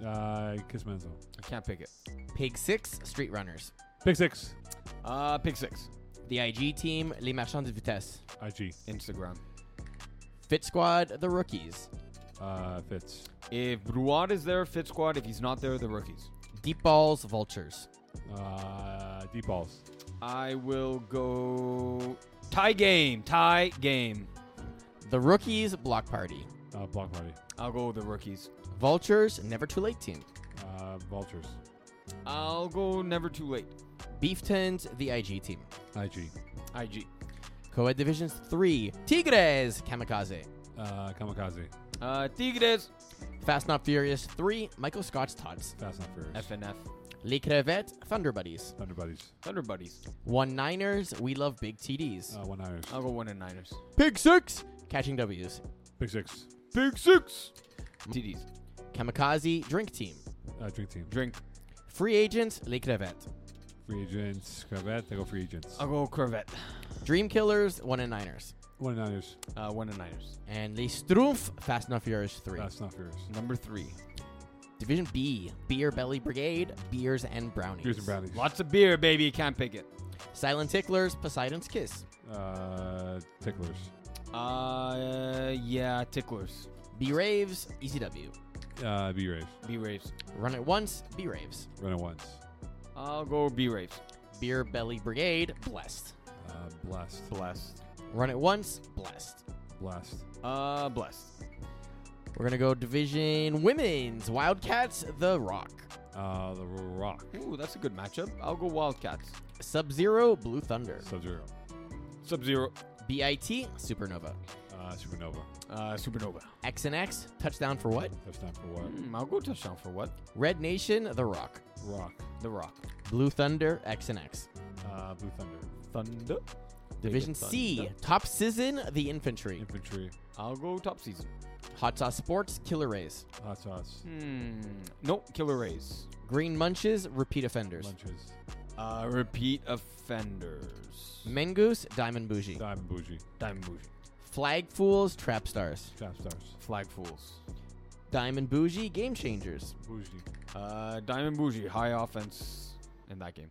Uh, Kiss zone. I can't pick it. Pick 6 Street Runners. Pick six. Uh, pick 6. The IG team Les Marchands de Vitesse. IG. Instagram. Fit Squad The Rookies. Uh, Fitz. If Bruad is there, Fit Squad. If he's not there, the rookies. Deep Balls Vultures. Uh, deep balls. I will go tie game. Tie game. The Rookies Block Party. Uh, block party. I'll go with the rookies. Vultures Never Too Late team. Uh, vultures. I'll go never too late. Beeftons The IG team. IG. IG. Coed Divisions 3 Tigres Kamikaze. Uh, kamikaze. Uh, Tigres. Fast Not Furious 3 Michael Scott's Tots. Fast and Furious. FNF. Les Crevettes Thunder Buddies. Thunder Buddies. Thunder Buddies. One Niners We Love Big TDs. Uh, one Niners. I'll go one and Niners. Pick 6 Catching W's. Pick six. Big six. TDs. Kamikaze Drink Team. Uh, drink team. Drink. Free Agents Les Crevettes. Free agents. Cravette. I go free agents. I'll go Corvette. Dream Killers One and Niners. One and Niners. Uh, one and Niners. And Les Schtroumpfs Fast Not Furious 3. Fast and Furious. Number three. Division B Beer Belly Brigade Beers and Brownies. Beers and brownies. Lots of beer, baby. You can't pick it. Silent Ticklers Poseidon's Kiss. Uh, ticklers. Uh, yeah, ticklers. B Raves ECW. Uh, B raves. B raves. Run it once B Raves. Run it once. I'll go B raves. Beer Belly Brigade Blessed. Uh, blessed. Blessed. Run it once Blessed. Blessed. Uh, blessed. We're gonna go Division Women's Wildcats The Rock. Uh, the Rock. Ooh, that's a good matchup. I'll go Wildcats. Sub Zero Blue Thunder. Sub Zero. Sub Zero. BIT Supernova. Uh, Supernova. Uh, Supernova. X and X Touchdown for what? Touchdown for what? Hmm, I'll go touchdown for what? Red Nation The Rock. Rock. The Rock. Blue Thunder X and X. Uh, Blue Thunder. Thunder. Division Thunder. C Top Season The Infantry. Infantry. I'll go top season. Hot Sauce Sports Killer Rays. Hot sauce. Hmm. Nope. Killer Rays. Green Munches Repeat Offenders. Lunches. Uh, repeat offenders. Mangoose Diamond Bougie. Diamond Bougie. Diamond Bougie. Flag Fools Trap Stars. Trap Stars. Flag Fools. Diamond Bougie Game Changers. Bougie. Uh, Diamond Bougie. High offense in that game.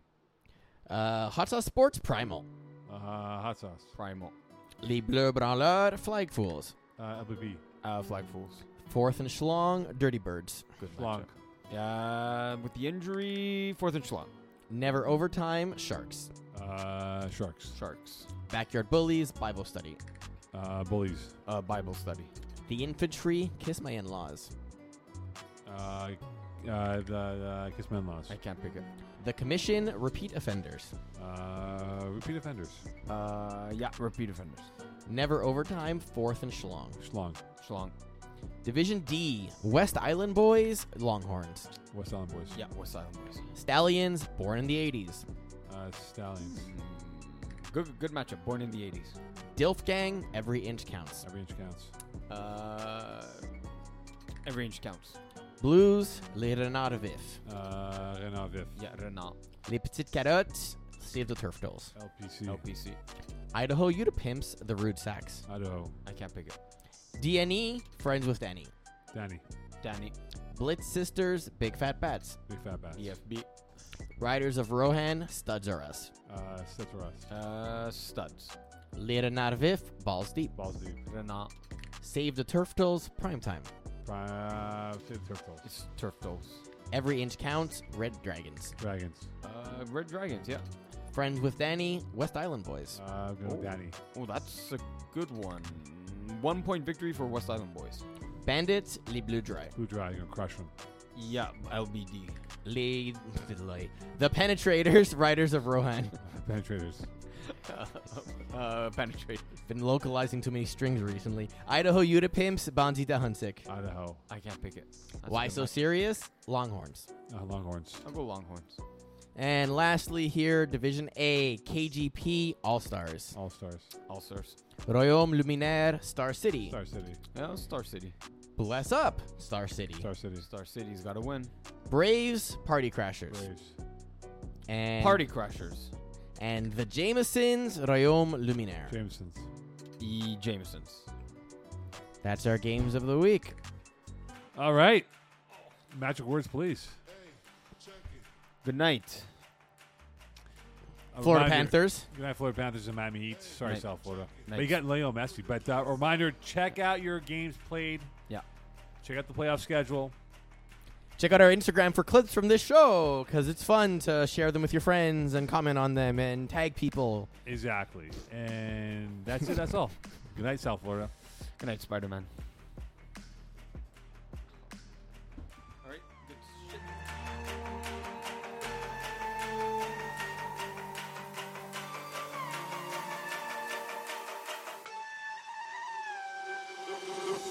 Uh, Hot Sauce Sports Primal. Uh, hot sauce. Primal. Les Bleu Branleurs Flag Fools. Uh, LBB. Uh, Flag Fools. Fourth and Schlong Dirty Birds. Good Schlong. matchup. Yeah, with the injury, fourth and Schlong. Never Overtime Sharks. Uh, Sharks. Sharks. Backyard Bullies Bible Study. Uh, Bullies. Uh, Bible study. The Infantry Kiss My In-Laws. Uh, uh, the, the Kiss Men Laws. I can't pick it. The Commission Repeat Offenders. Uh, repeat offenders. Uh, yeah, repeat offenders. Never Overtime Fourth and Schlong. Schlong. Schlong. Division D West Island Boys Longhorns. West Island Boys. Yeah, West Island Boys. Stallions Born in the 80s. Uh, Stallions. Mm, Good, good matchup. Born in the 80s. Dilf Gang Every Inch Counts. Every inch counts. Uh, every inch counts. Blues Les Renards Vifs. Uh, Renard Vif. Yeah, Renat. Les Petites Carottes Save the Turf Dolls. LPC. LPC. Idaho you The pimps, the Rude Sacks. Idaho. I can't pick it. DNE Friends with Danny. Danny. Danny. Blitz Sisters Big Fat Bats. Big Fat Bats. EFB. Riders of Rohan Studs Are Us. Uh, Cetras. Uh, studs. Les Renards Vif Balls Deep. Balls deep. Renat. Save the Turf Dolls Primetime. Uh, Save the Turtles. It's turf dolls. Every Inch Counts Red Dragons. Dragons. Uh, Red Dragons. Yeah. Friends with Danny West Island Boys. Uh, go Oh. Danny. Oh, that's a good one. One point victory for West Island Boys. Bandits Les Blue Dry. Blue Dry. Gonna crush them. Yeah, LBD. Les The Penetrators Riders of Rohan. Penetrators. uh, penetrate. Been localizing too many strings recently. Idaho Utapimps Bonzita Hunsik. Idaho. I can't pick it. That's Why good so match. serious? Longhorns. Uh, Longhorns. I'll go Longhorns. And lastly, here, Division A, KGP All Stars. All Stars. All Stars. Royaume Luminaire, Star City. Star City. Yeah, Star City. Bless up, Star City. Star City. Star City's got to win. Braves, Party Crashers. Braves. And Party Crushers. And the Jamesons, Royaume Luminaire. Jamesons. E. Jamesons. That's our games of the week. All right. Magic words, please. Good night. A Florida reminder- Panthers. Good night, Florida Panthers and Miami Heat. Sorry, Night. South Florida. But Night. you got Leo Messi. But uh, reminder: check out your games played. Yeah. Check out the playoff schedule. Check out our Instagram for clips from this show because it's fun to share them with your friends and comment on them and tag people. Exactly. And that's it. That's all. Good night, South Florida. Good night, Spider Man. All right.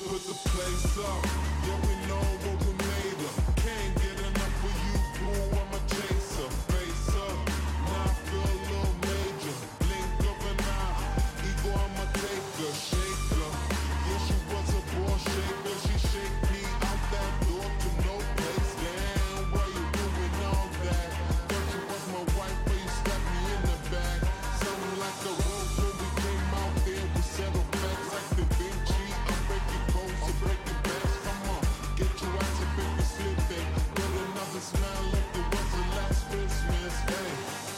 Put the place up. Yeah, we